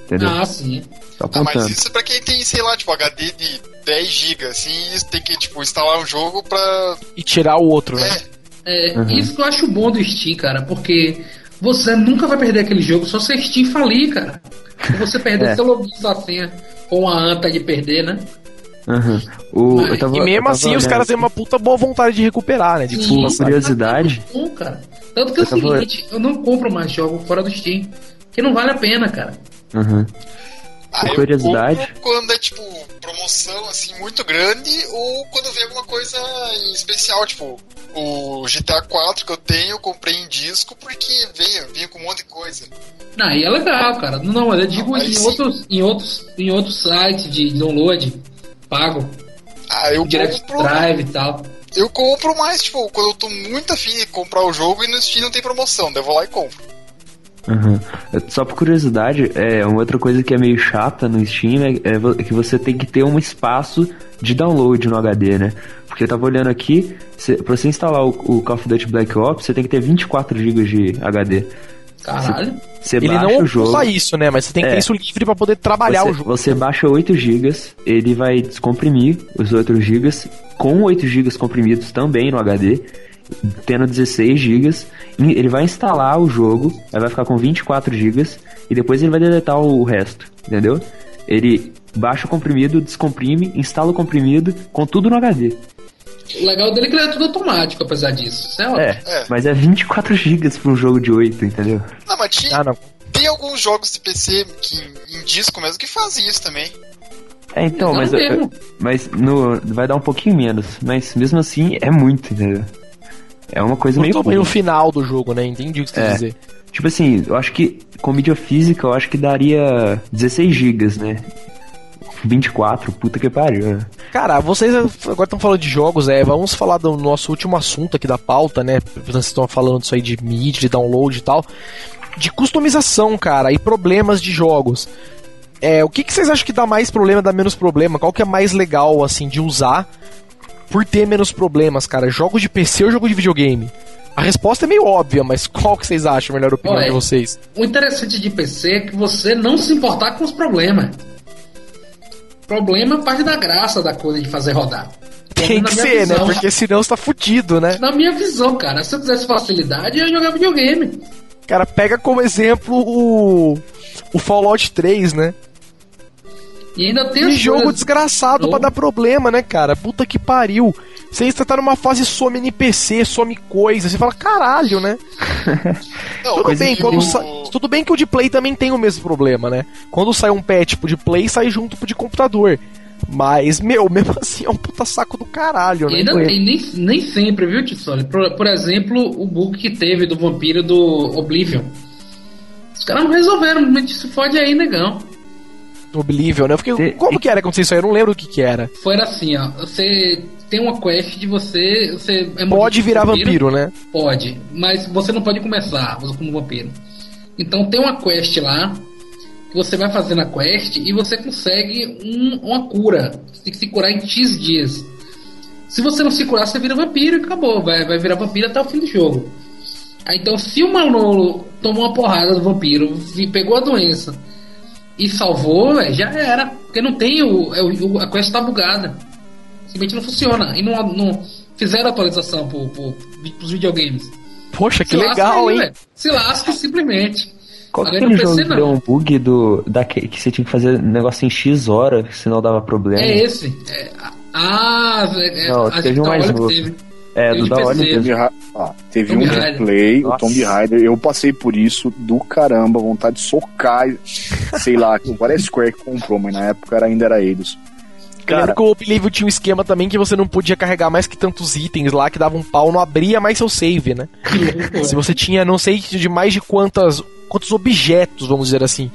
entendeu? Ah, sim. Só Ah, mas isso é pra quem tem, sei lá, tipo, HD de 10 GB, assim, tem que, tipo, instalar um jogo pra. e tirar o outro, né? É, Uhum. Isso que eu acho bom do Steam, cara, porque você nunca vai perder aquele jogo só se a Steam falir, cara. Se você perder É. seu login sua senha com a anta de perder, né? Uhum. O, eu tava, E eu mesmo tava assim, os caras têm uma puta boa vontade de recuperar, né? De Sim. Uma curiosidade. Tá bom, cara. Tanto que é o Eu tava- seguinte, eu não compro mais jogo fora do Steam. Que não vale a pena, cara. Uhum. Ah, eu curiosidade. quando é, tipo, promoção, assim, muito grande, ou quando vem alguma coisa em especial, tipo, o GTA 4 que eu tenho, eu comprei em disco porque veio, vinha com um monte de coisa. Não, aí é legal, cara. Não, mas eu digo em, sim. outros, em, outros, em outros sites de download pago, Ah, eu Direct compro. Drive e tal. Eu compro mais, tipo, quando eu tô muito afim de comprar o jogo e no Steam não tem promoção, daí eu vou lá e compro. Uhum. Só por curiosidade, é uma outra coisa que é meio chata no Steam é, é vo- que você tem que ter um espaço de download no HD, né? Porque eu tava olhando aqui, cê, pra você instalar o, o Call of Duty Black Ops, você tem que ter 24 GB de HD. Caralho. Você Ele baixa não o jogo. isso, né? Mas você tem que É. ter isso livre pra poder trabalhar você, o jogo. você baixa 8 GB, ele vai descomprimir os outros GB, com 8 GB comprimidos também no HD, tendo 16 GB. Ele vai instalar o jogo, aí vai ficar com 24 GB, e depois ele vai deletar o resto, entendeu? Ele baixa o comprimido, descomprime, instala o comprimido, com tudo no HD. O legal dele é que ele é tudo automático, apesar disso. Isso é ótimo. É, É. mas é 24 GB pra um jogo de 8, entendeu? Não, mas tinha, Ah, não. tem alguns jogos de PC que, em disco mesmo que fazem isso também. É, então, mas, eu- mas no, vai dar um pouquinho menos, mas mesmo assim é muito, entendeu? É uma coisa O meio tamanho ruim. final do jogo, né? Entendi o que você quer É. dizer. Tipo assim, eu acho que com mídia física eu acho que daria 16 gigas, né? 24, puta que pariu. né? Cara, vocês agora estão falando de jogos, é, vamos falar do nosso último assunto aqui da pauta, né? Vocês estão falando disso aí de mídia, de download e tal. De customização, cara, e problemas de jogos. é, o que, que vocês acham que dá mais problema, dá menos problema? Qual que é mais legal, assim, de usar por ter menos problemas, cara? Jogos de PC ou jogo de videogame? A resposta é meio óbvia, mas qual que vocês acham, melhor opinião Olha, de vocês? O interessante de PC é que você não se importar com os problemas. Problema é parte da graça da coisa de fazer rodar. Tem que ser, né? visão. Porque senão você tá fudido, né? Na minha visão, cara, se eu quisesse facilidade, eu ia jogar videogame. Cara, pega como exemplo o, o Fallout 3, né? E ainda tem Que as jogo coisas- desgraçado pra dar problema, né, cara? Puta que pariu. Você tá numa fase some NPC, some coisa. Você fala, caralho, né? Não, Tudo bem, e quando sa- tudo bem que o de Play também tem o mesmo problema, né? Quando sai um patch pro de Play, sai junto pro de computador. Mas, meu, mesmo assim é um puta saco do caralho, E né? ainda tem, nem, nem sempre, viu, Tissoli? Por, por exemplo, o bug que teve do vampiro do Oblivion. Os caras não resolveram, mas se fode aí, negão. Oblivion, né? Eu fiquei, como que era que aconteceu isso aí? Eu não lembro o que que era. Foi assim, ó. Você tem uma quest de você. você é Pode virar por vampiro, né? Pode, mas você não pode começar como vampiro. Então tem uma quest lá que você vai fazer na quest e você consegue um- uma cura. Você tem que se curar em X dias. Se você não se curar, você vira vampiro e acabou. Vai, vai virar vampiro até o fim do jogo. Aí, então, se o Manolo tomou uma porrada do vampiro, vi- pegou a doença e salvou, véi, já era. Porque não tem o, é o- a quest tá bugada. Simplesmente não funciona. E não, não fizeram atualização pro, pro, pros videogames. Poxa, que legal, aí, hein? velho. Se lasca simplesmente. Qual que Agora aquele jogo PC que deu um bug do, da, que, que você tinha que fazer negócio em X hora, senão dava problema? É esse. É, ah, é, Não, acho teve um mais novo. teve. É, Teve do da hora. Teve, ó, teve Tomb um Raider. gameplay, o Nossa. Tomb Raider. Eu passei por isso do caramba, vontade de socar, sei lá, agora é Square que comprou, mas na época era, ainda era Eidos. Eu lembro que o Oblivion tinha um esquema também que você não podia carregar mais que tantos itens lá, que dava um pau, não abria mais seu save, né? Se você tinha, não sei de mais de quantas, quantos objetos, vamos dizer assim,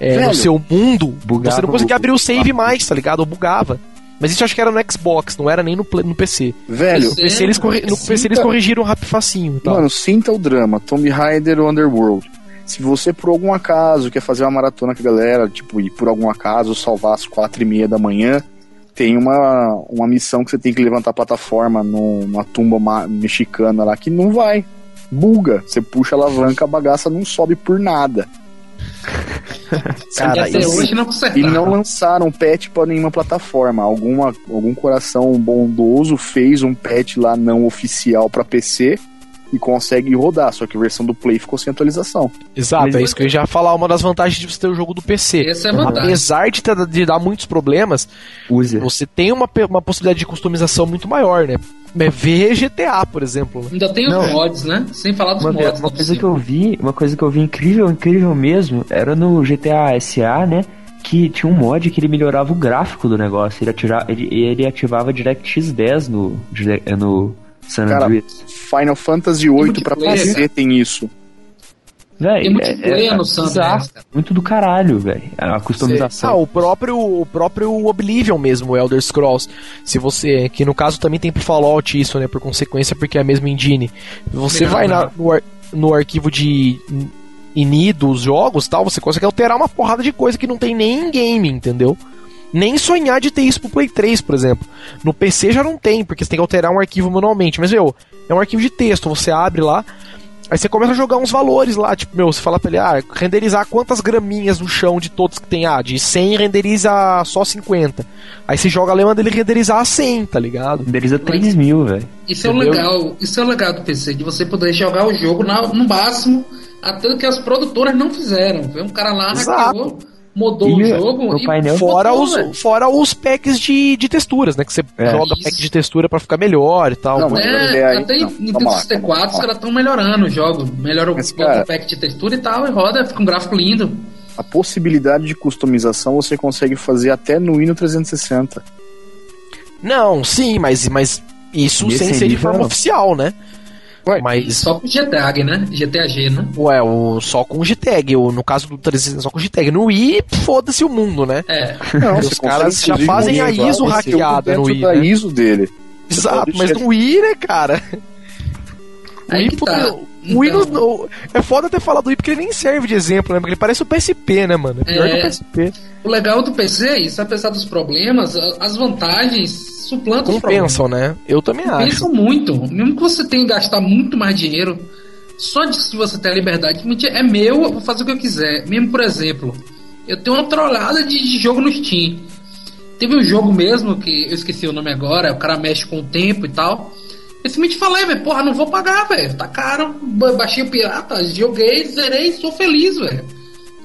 é, no seu mundo, bugava você não conseguia abrir o save mais, tá ligado? Ou bugava. Mas isso eu acho que era no Xbox, não era nem no, no PC. Velho, No PC eles, corri- no PC eles corrigiram rápido facinho tal. Mano, sinta o drama. Tomb Raider Underworld. Se você, por algum acaso, quer fazer uma maratona com a galera, tipo, e por algum acaso salvar às quatro e meia da manhã, tem uma, uma missão que você tem que levantar a plataforma num- numa tumba mexicana lá que não vai. Buga. Você puxa a alavanca, a bagaça não sobe por nada. Cara, e até isso- hoje não E não lançaram patch para nenhuma plataforma. Alguma, algum coração bondoso fez um patch lá não oficial para PC e consegue rodar, só que a versão do Play ficou sem atualização. Exato, Mas- é isso que eu ia já falar, uma das vantagens de você ter o jogo do PC. Essa é a vantagem. Apesar de, ter- de dar muitos problemas, Use. você tem uma, uma possibilidade de customização muito maior, né? É, Vê GTA, por exemplo. né? Ainda tem Não. os mods, né? Sem falar dos Uma, mods. uma né, coisa que eu vi, uma coisa que eu vi incrível, incrível mesmo, era no GTA SA, né? Que tinha um mod que ele melhorava o gráfico do negócio. Ele, atira, ele, ele ativava DirectX 10 no, no San Cara, Andreas. Final Fantasy VIII para multiplayer, PC cara. tem isso. Véi, Tem multiplayer no San bizarro. Andreas, cara. Muito do caralho, velho. A Ah, customização. o próprio, o próprio Oblivion mesmo, o Elder Scrolls. Se você, que no caso também tem pro Fallout isso, né, por consequência, porque é a mesma engine. Você vai na- né? no, ar- no arquivo de INI dos jogos, tal, você consegue alterar uma porrada de coisa que não tem nem em game, entendeu? Nem sonhar de ter isso pro Play 3, por exemplo. No PC já não tem, porque você tem que alterar um arquivo manualmente. Mas, meu, é um arquivo de texto, você abre lá, Aí você começa a jogar uns valores lá, tipo, meu, você fala pra ele, ah, renderizar quantas graminhas no chão de todos que tem, ah, de 100 renderiza só 50. Aí você joga lá e manda ele renderizar a 100, tá ligado? Renderiza 3 mil, velho. Isso é o Entendeu? legal, isso é o legal do PC, de você poder jogar o jogo na- no máximo, até que as produtoras não fizeram. Veio um cara lá, Exato. hackeou, mudou E o jogo e painel- Fora botou, os, velho. fora os packs de, de texturas, né? Que você É. joga Isso. pack de textura pra ficar melhor e tal. Não, mas- É, aí, até em não, Nintendo calma lá, 64 os calma caras estão melhorando o jogo. Melhora o cara- o pack de textura e tal, e roda, fica um gráfico lindo. A possibilidade de customização você consegue fazer até no Hino 360. Não, sim, mas, mas isso sem ser de forma não. oficial, né? Ué, mas, Só com GTAG, né? GTAG, né? ué, o, só com GTAG, o, no caso do 360, só com GTAG. No Wii, foda-se o mundo, né? É. Não, Os caras já fazem a ISO o conteúdo hackeada no Wii, da né? ISO dele. Exato, mas no Wii, né, cara? O Aí Wii, que puta, tá. o O Wii não- Então- é foda ter falado do Wii porque ele nem serve de exemplo, né? Porque ele parece o PSP, né, mano? É pior É. que o PSP. O legal do PC é isso, apesar dos problemas, as vantagens os problemas. Compensam, né? Eu também acho. Pensam muito. Mesmo que você tenha que gastar muito mais dinheiro, só de você ter a liberdade, de é meu, eu vou fazer o que eu quiser. Mesmo, por exemplo, eu tenho uma trollada de, de jogo no Steam. Teve um jogo mesmo, que eu esqueci o nome agora, o cara mexe com o tempo e tal. Eu simplesmente falei, velho, porra, não vou pagar, velho, tá caro. Ba- Baixei o pirata, joguei, zerei, sou feliz, velho.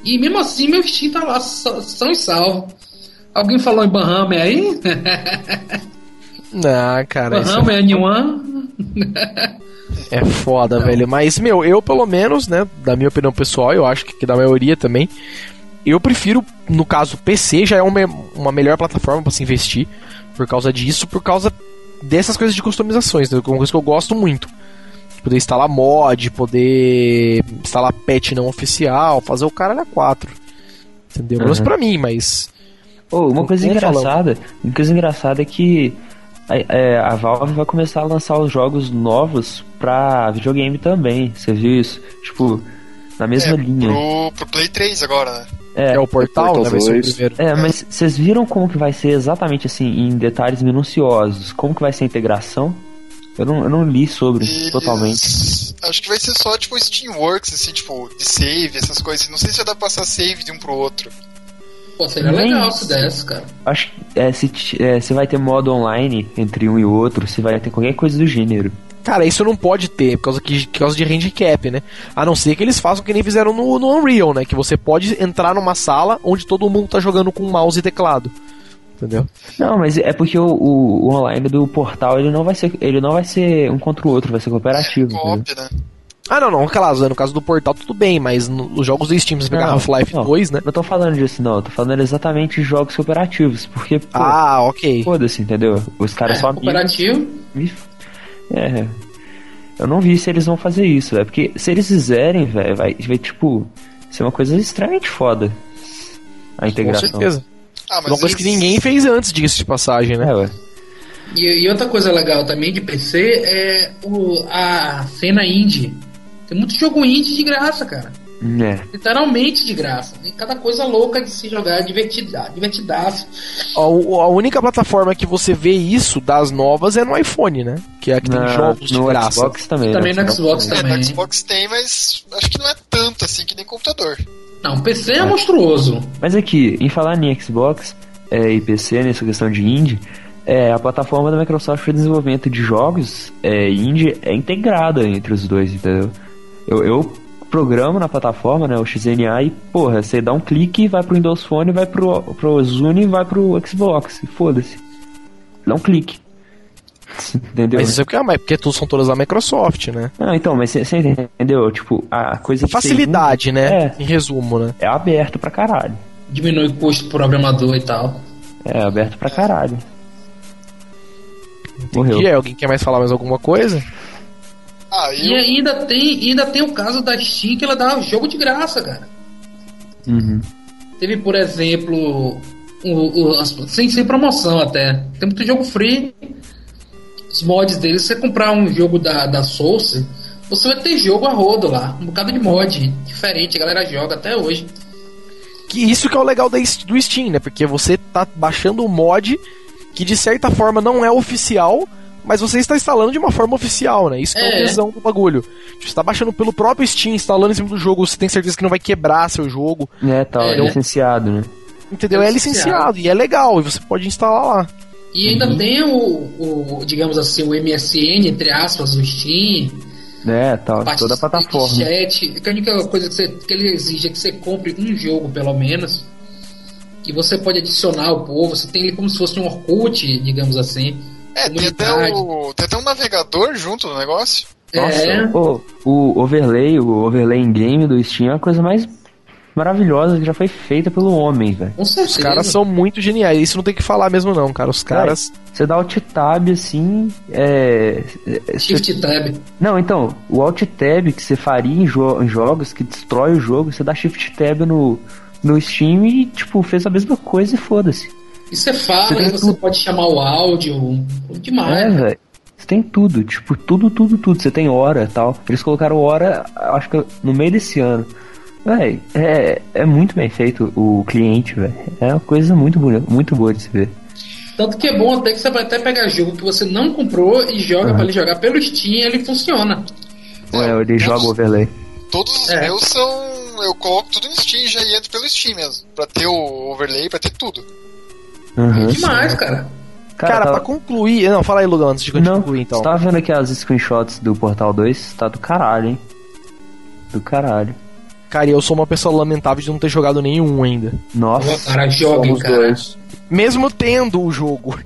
E mesmo assim, meu Steam tá lá, são e salvo. Alguém falou em Bahammer aí? Não, cara, isso Bahammer, Anyone? é foda, velho. Mas, meu, eu pelo menos, né, da minha opinião pessoal, eu acho que, da maioria também, eu prefiro, no caso, PC já é uma, uma melhor plataforma pra se investir, por causa disso, por causa dessas coisas de customizações, né, uma coisa que eu gosto muito. Poder instalar mod, poder instalar patch não oficial, fazer o cara a 4. Entendeu? Menos Uhum. pra mim, mas. Oh, uma coisa engraçada, uma coisa engraçada é que a, é, a Valve vai começar a lançar os jogos novos pra videogame também. Você viu isso? Tipo, na mesma É, linha. pro, pro Play 3 agora, né? É, o portal, Portal né? Vai ser o 2. primeiro. É, mas vocês viram como que vai ser exatamente assim, em detalhes minuciosos? Como que vai ser a integração? Eu não, eu não li sobre Eles- totalmente. Acho que vai ser só tipo Steamworks, assim, tipo, de save, essas coisas. Não sei se vai dar pra passar save de um pro outro. Pô, seria Nem legal se desse, cara. Acho que é, se, é, se vai ter modo online entre um e outro, se vai ter qualquer coisa do gênero. Cara, isso não pode ter, por causa, que, por causa de handicap, né? A não ser que eles façam que nem fizeram no, no Unreal, né? Que você pode entrar numa sala onde todo mundo tá jogando com mouse e teclado. Entendeu? Não, mas é porque o, o- o online do portal ele não vai ser ele não vai ser um contra o outro, vai ser cooperativo. Co-op, né? Ah, não, não, claro, no caso do portal tudo bem, mas no- nos jogos do Steam, você pegar Half-Life não. 2, né? Não tô falando disso não, eu tô falando exatamente de jogos cooperativos, porque pô, Ah, ok. foda-se, entendeu? Os caras É, só amigos. cooperativo. É. Eu não vi se eles vão fazer isso, velho. Porque se eles fizerem, velho, vai, vai, tipo, ser uma coisa extremamente foda. A Com integração. certeza. Ah, mas Uma coisa que ninguém fez antes, diga-se de passagem, né? É, ué. E, e outra coisa legal também de PC é o, a cena indie. Tem muito jogo indie de graça, cara. É. Literalmente de graça. Tem cada coisa louca de se jogar, divertida, divertidaço. A, a única plataforma que você vê isso das novas é no iPhone, né? Que é a que tem jogos de no graça. Xbox também. Também né? no Xbox É, também. no Xbox tem, mas acho que não é tanto assim que nem computador. Não, PC é monstruoso. Mas aqui, em falar em Xbox é, e PC, nessa questão de indie, é, a plataforma da Microsoft de desenvolvimento de jogos é, indie é integrada entre os dois, entendeu? Eu, eu programo na plataforma, né, o XNA, e porra, você dá um clique, vai pro Windows Phone, vai pro, pro Zune e vai pro Xbox, foda-se. Dá um clique. Entendeu? Mas isso é porque, ah, mas porque tudo são todas da Microsoft, né? Não, então, mas você entendeu? Tipo, a coisa que você- Facilidade, né? É. Em resumo, né? É aberto pra caralho. Diminui o custo do programador e tal. É aberto pra caralho. Morreu. E aí, alguém quer mais falar mais alguma coisa? Ah, E eu. ainda tem, ainda tem o caso da Steam que ela dá jogo de graça, cara. Uhum. Teve, por exemplo, o, o- as- sem, sem promoção até. Tem muito jogo free. Os mods deles, se você comprar um jogo da, da Source, você vai ter jogo a rodo lá. Um bocado de mod diferente, a galera joga até hoje. Que isso que é o legal da, do Steam, né? Porque você tá baixando um mod que de certa forma não é oficial, mas você está instalando de uma forma oficial, né? Isso que é, É. o tesão do bagulho. Você tá baixando pelo próprio Steam, instalando em cima do jogo, você tem certeza que não vai quebrar seu jogo, É, tal, É. licenciado, né? entendeu? É É licenciado. e é legal, e você pode instalar lá. E ainda tem o, o, digamos assim, o MSN, entre aspas, o Steam. É, tal, parte toda a de plataforma. Chat, que a única coisa que, você, que ele exige é que você compre um jogo, pelo menos. E você pode adicionar o povo. Você tem ele como se fosse um Orkut, digamos assim. É, tem até, o, tem até um navegador junto no negócio. Nossa, É, pô, o overlay, o overlay em game do Steam é a coisa mais maravilhosa que já foi feita pelo homem, velho. Os caras são muito geniais, isso não tem que falar mesmo não, cara. Os caras... Você dá alt tab assim, é. é- Shift Tab. Não, então, o alt tab que você faria em, jo- em jogos que destrói o jogo, você dá shift tab no, no Steam e, tipo, fez a mesma coisa e foda-se. E você fala, Você e você pode chamar o áudio. Demais. É, velho. Você tem tudo, tipo, tudo, tudo, tudo. Você tem hora e tal. Eles colocaram hora, acho que no meio desse ano. Véi, é, é muito bem feito o cliente, velho. É uma coisa muito bonita, muito boa de se ver. Tanto que é bom até que você vai até pegar jogo que você não comprou e joga Uhum. pra ele jogar pelo Steam e ele funciona. Ué, ele todos- joga o overlay. Todos os É. meus são. Eu coloco tudo no Steam já e entro pelo Steam mesmo. Pra ter o overlay, pra ter tudo. Uhum. Demais, cara. Cara, tá- pra concluir. Não, fala aí, Lugão, antes de Não, concluir então. você tava vendo aqui as screenshots do Portal 2? Tá do caralho, hein? Do caralho. Cara, eu sou uma pessoa lamentável de não ter jogado nenhum ainda. Nossa. Cara, joguem, cara. dois. Mesmo tendo o jogo.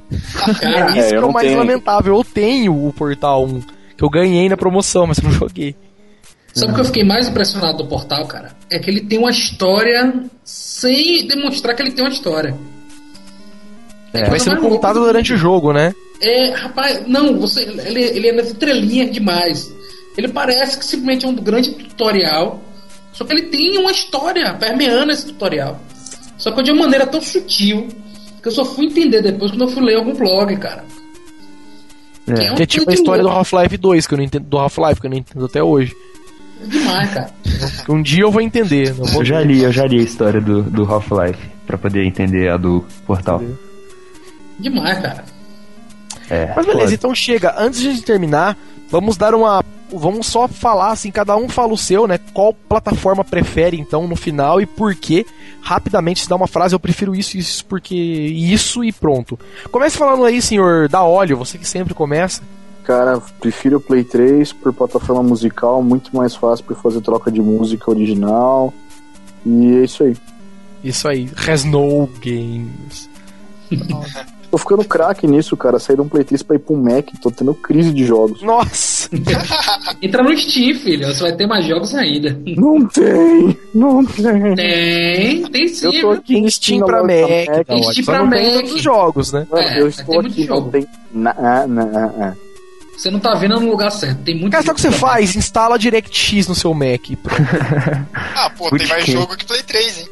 Cara, Isso É, que é o mais tenho. lamentável. Eu tenho o Portal 1, que eu ganhei na promoção, mas eu não joguei. Sabe o que eu fiquei mais impressionado do portal, cara? É que ele tem uma história sem demonstrar que ele tem uma história. É. Vai sendo louca contado do durante o jogo, né? É, rapaz, não, você, ele, ele é nas entrelinhas demais. Ele parece que simplesmente é um grande tutorial, só que ele tem uma história permeando esse tutorial. Só que de uma maneira tão sutil que eu só fui entender depois quando eu fui ler algum blog, cara. É. um Que é tipo a história do louco. Half-Life 2, que eu não entendo. Do Half-Life, que eu não entendo até hoje. Demais, cara. Que um dia eu vou entender. Vou Eu já li, eu já li a história do, do Half-Life pra poder entender a do Portal. Demais, cara. É, Mas beleza, foda. então chega. Antes de terminar, vamos dar uma. Vamos só falar assim, cada um fala o seu, né? Qual plataforma prefere, então, no final e por quê? Rapidamente, se dá uma frase, eu prefiro isso, isso, porque. Isso e pronto. Comece falando aí, senhor da óleo, você que sempre começa. Cara, prefiro o Play 3 por plataforma musical, muito mais fácil pra fazer troca de música original. E é isso aí. Isso aí, Resnow Games. Tô ficando craque nisso, cara. Saí de um Play 3 pra ir pro Mac, tô tendo crise de jogos. Nossa! Entra no Steam, filho. Você vai ter mais jogos ainda. Não tem! Não tem! Tem, tem sim. Eu tô aqui em Steam pra Mac, Mac. óleo. Steam Só pra não tem Mac. todos os jogos, né? Mano, É, eu estou aqui, não jogo. tem. Na, na, ah. Você não tá vendo no lugar certo. Tem muito Cara, sabe o que você faz? Instala DirectX no seu Mac. Ah, pô, tem mais jogo que Play 3, hein?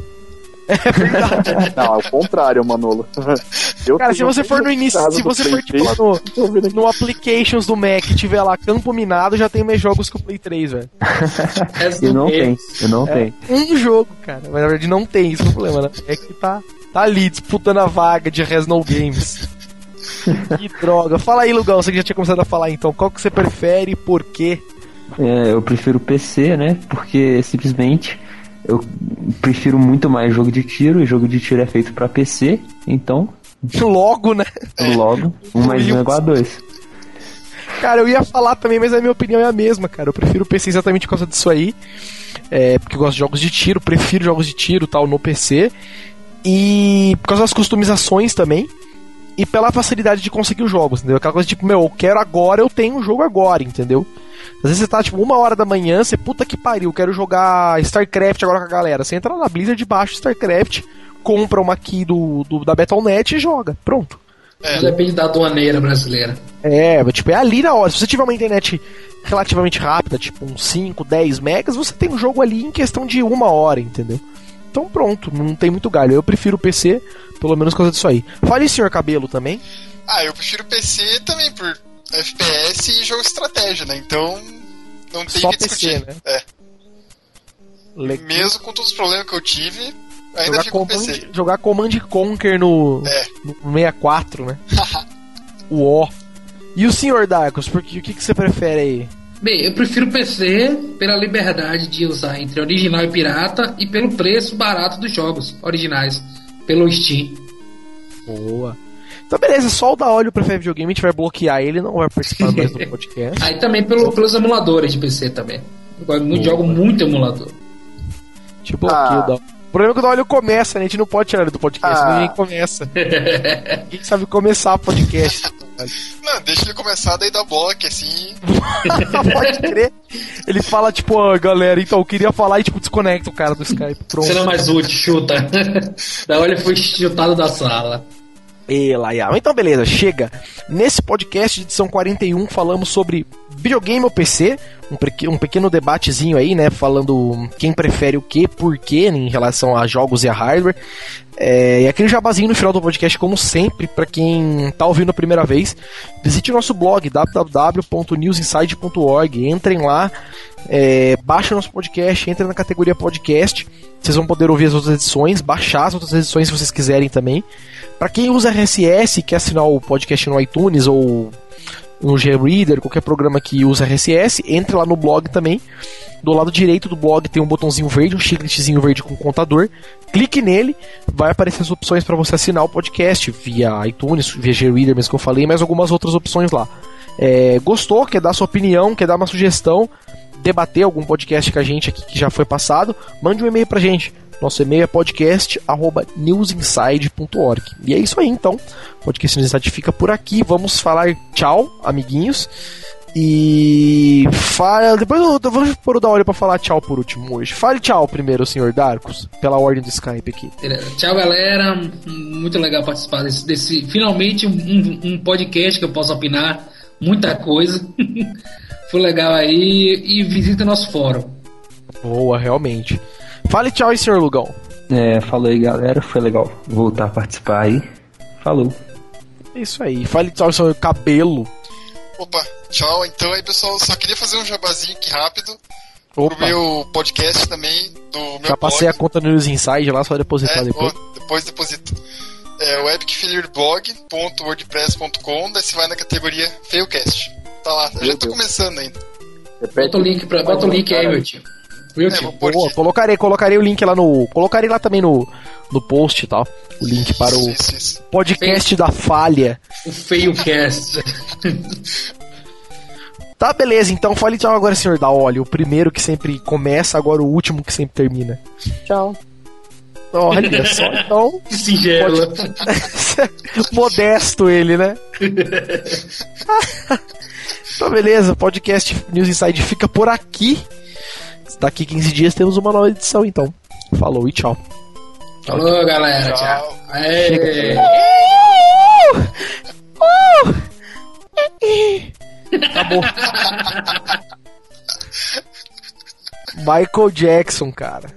Não, é o contrário, Manolo. Eu Cara, se não você for no início, se você for tipo lá 3, no, no Applications do Mac e tiver lá Campo Minado, já tem mais jogos que o Play 3, velho. Eu não tenho, eu não tenho. Um jogo, cara. Mas na verdade não tem, isso é o problema, né? É que tá, tá ali disputando a vaga de Resno Games. que droga. Fala aí, Lugão, você que já tinha começado a falar então. Qual que você prefere e por quê? É, eu prefiro PC, né? Porque simplesmente eu prefiro muito mais jogo de tiro, e jogo de tiro é feito pra PC, então Logo, né? logo, um mais um é igual a dois. Cara, eu ia falar também, mas a minha opinião é a mesma, cara. Eu prefiro o PC exatamente por causa disso aí. É, porque eu gosto de jogos de tiro, prefiro jogos de tiro tal no PC. E por causa das customizações também. E pela facilidade de conseguir os jogos, entendeu? Aquela coisa tipo, meu, eu quero agora, eu tenho o jogo agora, entendeu? Às vezes você tá, tipo, uma hora da manhã, você, puta que pariu, quero jogar StarCraft agora com a galera. Você entra na Blizzard, baixa o StarCraft, compra uma key do, do, da Battle.net e joga. Pronto. Não depende da aduaneira brasileira. É, mas, tipo, é ali na hora. Se você tiver uma internet relativamente rápida, tipo uns 5, 10 megas, você tem um jogo ali em questão de uma hora, entendeu? Então pronto, não tem muito galho. Eu prefiro o PC, pelo menos por causa disso aí. Fale, senhor Cabelo, também. Ah, eu prefiro PC também por FPS e jogo estratégia, né? Então não tem Só que discutir. PC, né? É. Le- Mesmo com todos os problemas que eu tive, ainda jogar, fico com Command, PC. jogar Command Conquer no, É. no 64, né? o O. E o senhor Darkos, porque o que, que você prefere aí? Bem, eu prefiro PC pela liberdade de usar entre original e pirata e pelo preço barato dos jogos originais, pelo Steam. Boa. Então beleza, só o da óleo prefere videogame, a gente vai bloquear ele, não vai participar mais do podcast. Aí também pelo, pelos emuladores de PC também. Eu Boa. jogo muito emulador. Tipo, bloqueio Ah. da O problema é que o da óleo começa, né? A gente não pode tirar ele do podcast, Ah. ninguém começa. Ninguém sabe começar podcast. Não, deixa ele começar, daí dá bloco, assim. pode crer. Ele fala, tipo, ó, galera, então eu queria falar e, tipo, desconecta o cara do Skype. Pronto. Você não é mais útil, chuta. da hora ele foi chutado da sala. E Laia. Então, beleza, chega. Nesse podcast de edição 41, falamos sobre videogame ou PC. Um, pequ- pequeno debatezinho aí, né? Falando quem prefere o que, por quê, em relação a jogos e a hardware. É, e aquele jabazinho no final do podcast, como sempre, para quem tá ouvindo a primeira vez, visite o nosso blog www.newsinside.org. Entrem lá, é, baixa nosso podcast, entrem na categoria podcast. Vocês vão poder ouvir as outras edições, baixar as outras edições se vocês quiserem também. Para quem usa RSS, quer assinar o podcast no iTunes ou no Greader, qualquer programa que usa RSS, entre lá no blog também. Do lado direito do blog tem um botãozinho verde, um chicletezinho verde com contador. Clique nele, vai aparecer as opções para você assinar o podcast via iTunes, via Greader, mesmo que eu falei, mas algumas outras opções lá. É, gostou? Quer dar sua opinião? Quer dar uma sugestão? Debater algum podcast com a gente aqui que já foi passado? Mande um e-mail pra gente. Nosso e-mail é podcast@newsinside.org. E é isso aí, então. O podcast News Inside fica por aqui. Vamos falar tchau, amiguinhos. E fala, depois eu, eu vou pôr o da hora pra falar tchau por último hoje. Fale tchau primeiro, senhor Darkus, pela ordem do Skype aqui. Tchau, galera. Muito legal participar desse, desse finalmente um, um podcast que eu posso opinar muita coisa. Foi legal aí e visita nosso fórum. Boa, realmente. Fale tchau aí, senhor Lugão. É, falou aí, galera. Foi legal voltar a participar aí. Falou. É isso aí. Fale tchau, senhor Cabelo. Opa, tchau. Então aí, pessoal, só queria fazer um jabazinho aqui rápido Opa, pro meu podcast também, do meu já passei a blog. conta no News Inside lá, só depositar É, depois. ó, depois deposito. É o epicfailurblog.wordpress.com, daí você vai na categoria Failcast. Tá lá, eu já tô Deus. começando ainda. Repete Bota o link, pra, bota o link aí, meu tio. É, Boa, colocarei, colocarei o link lá no. Colocarei lá também no, no post e tal. O link para o Isso, isso. podcast da falha. O Feio Cast. Tá, beleza, então fale tchau agora, senhor da Olha. O primeiro que sempre começa, agora o último que sempre termina. Tchau. Olha só, então. Que singelo. Modesto ele, né? então, beleza, podcast News Inside fica por aqui. Daqui 15 dias temos uma nova edição, então. Falou e tchau. Falou, galera. Tchau. Tchau. Aê. Acabou. Michael Jackson, cara.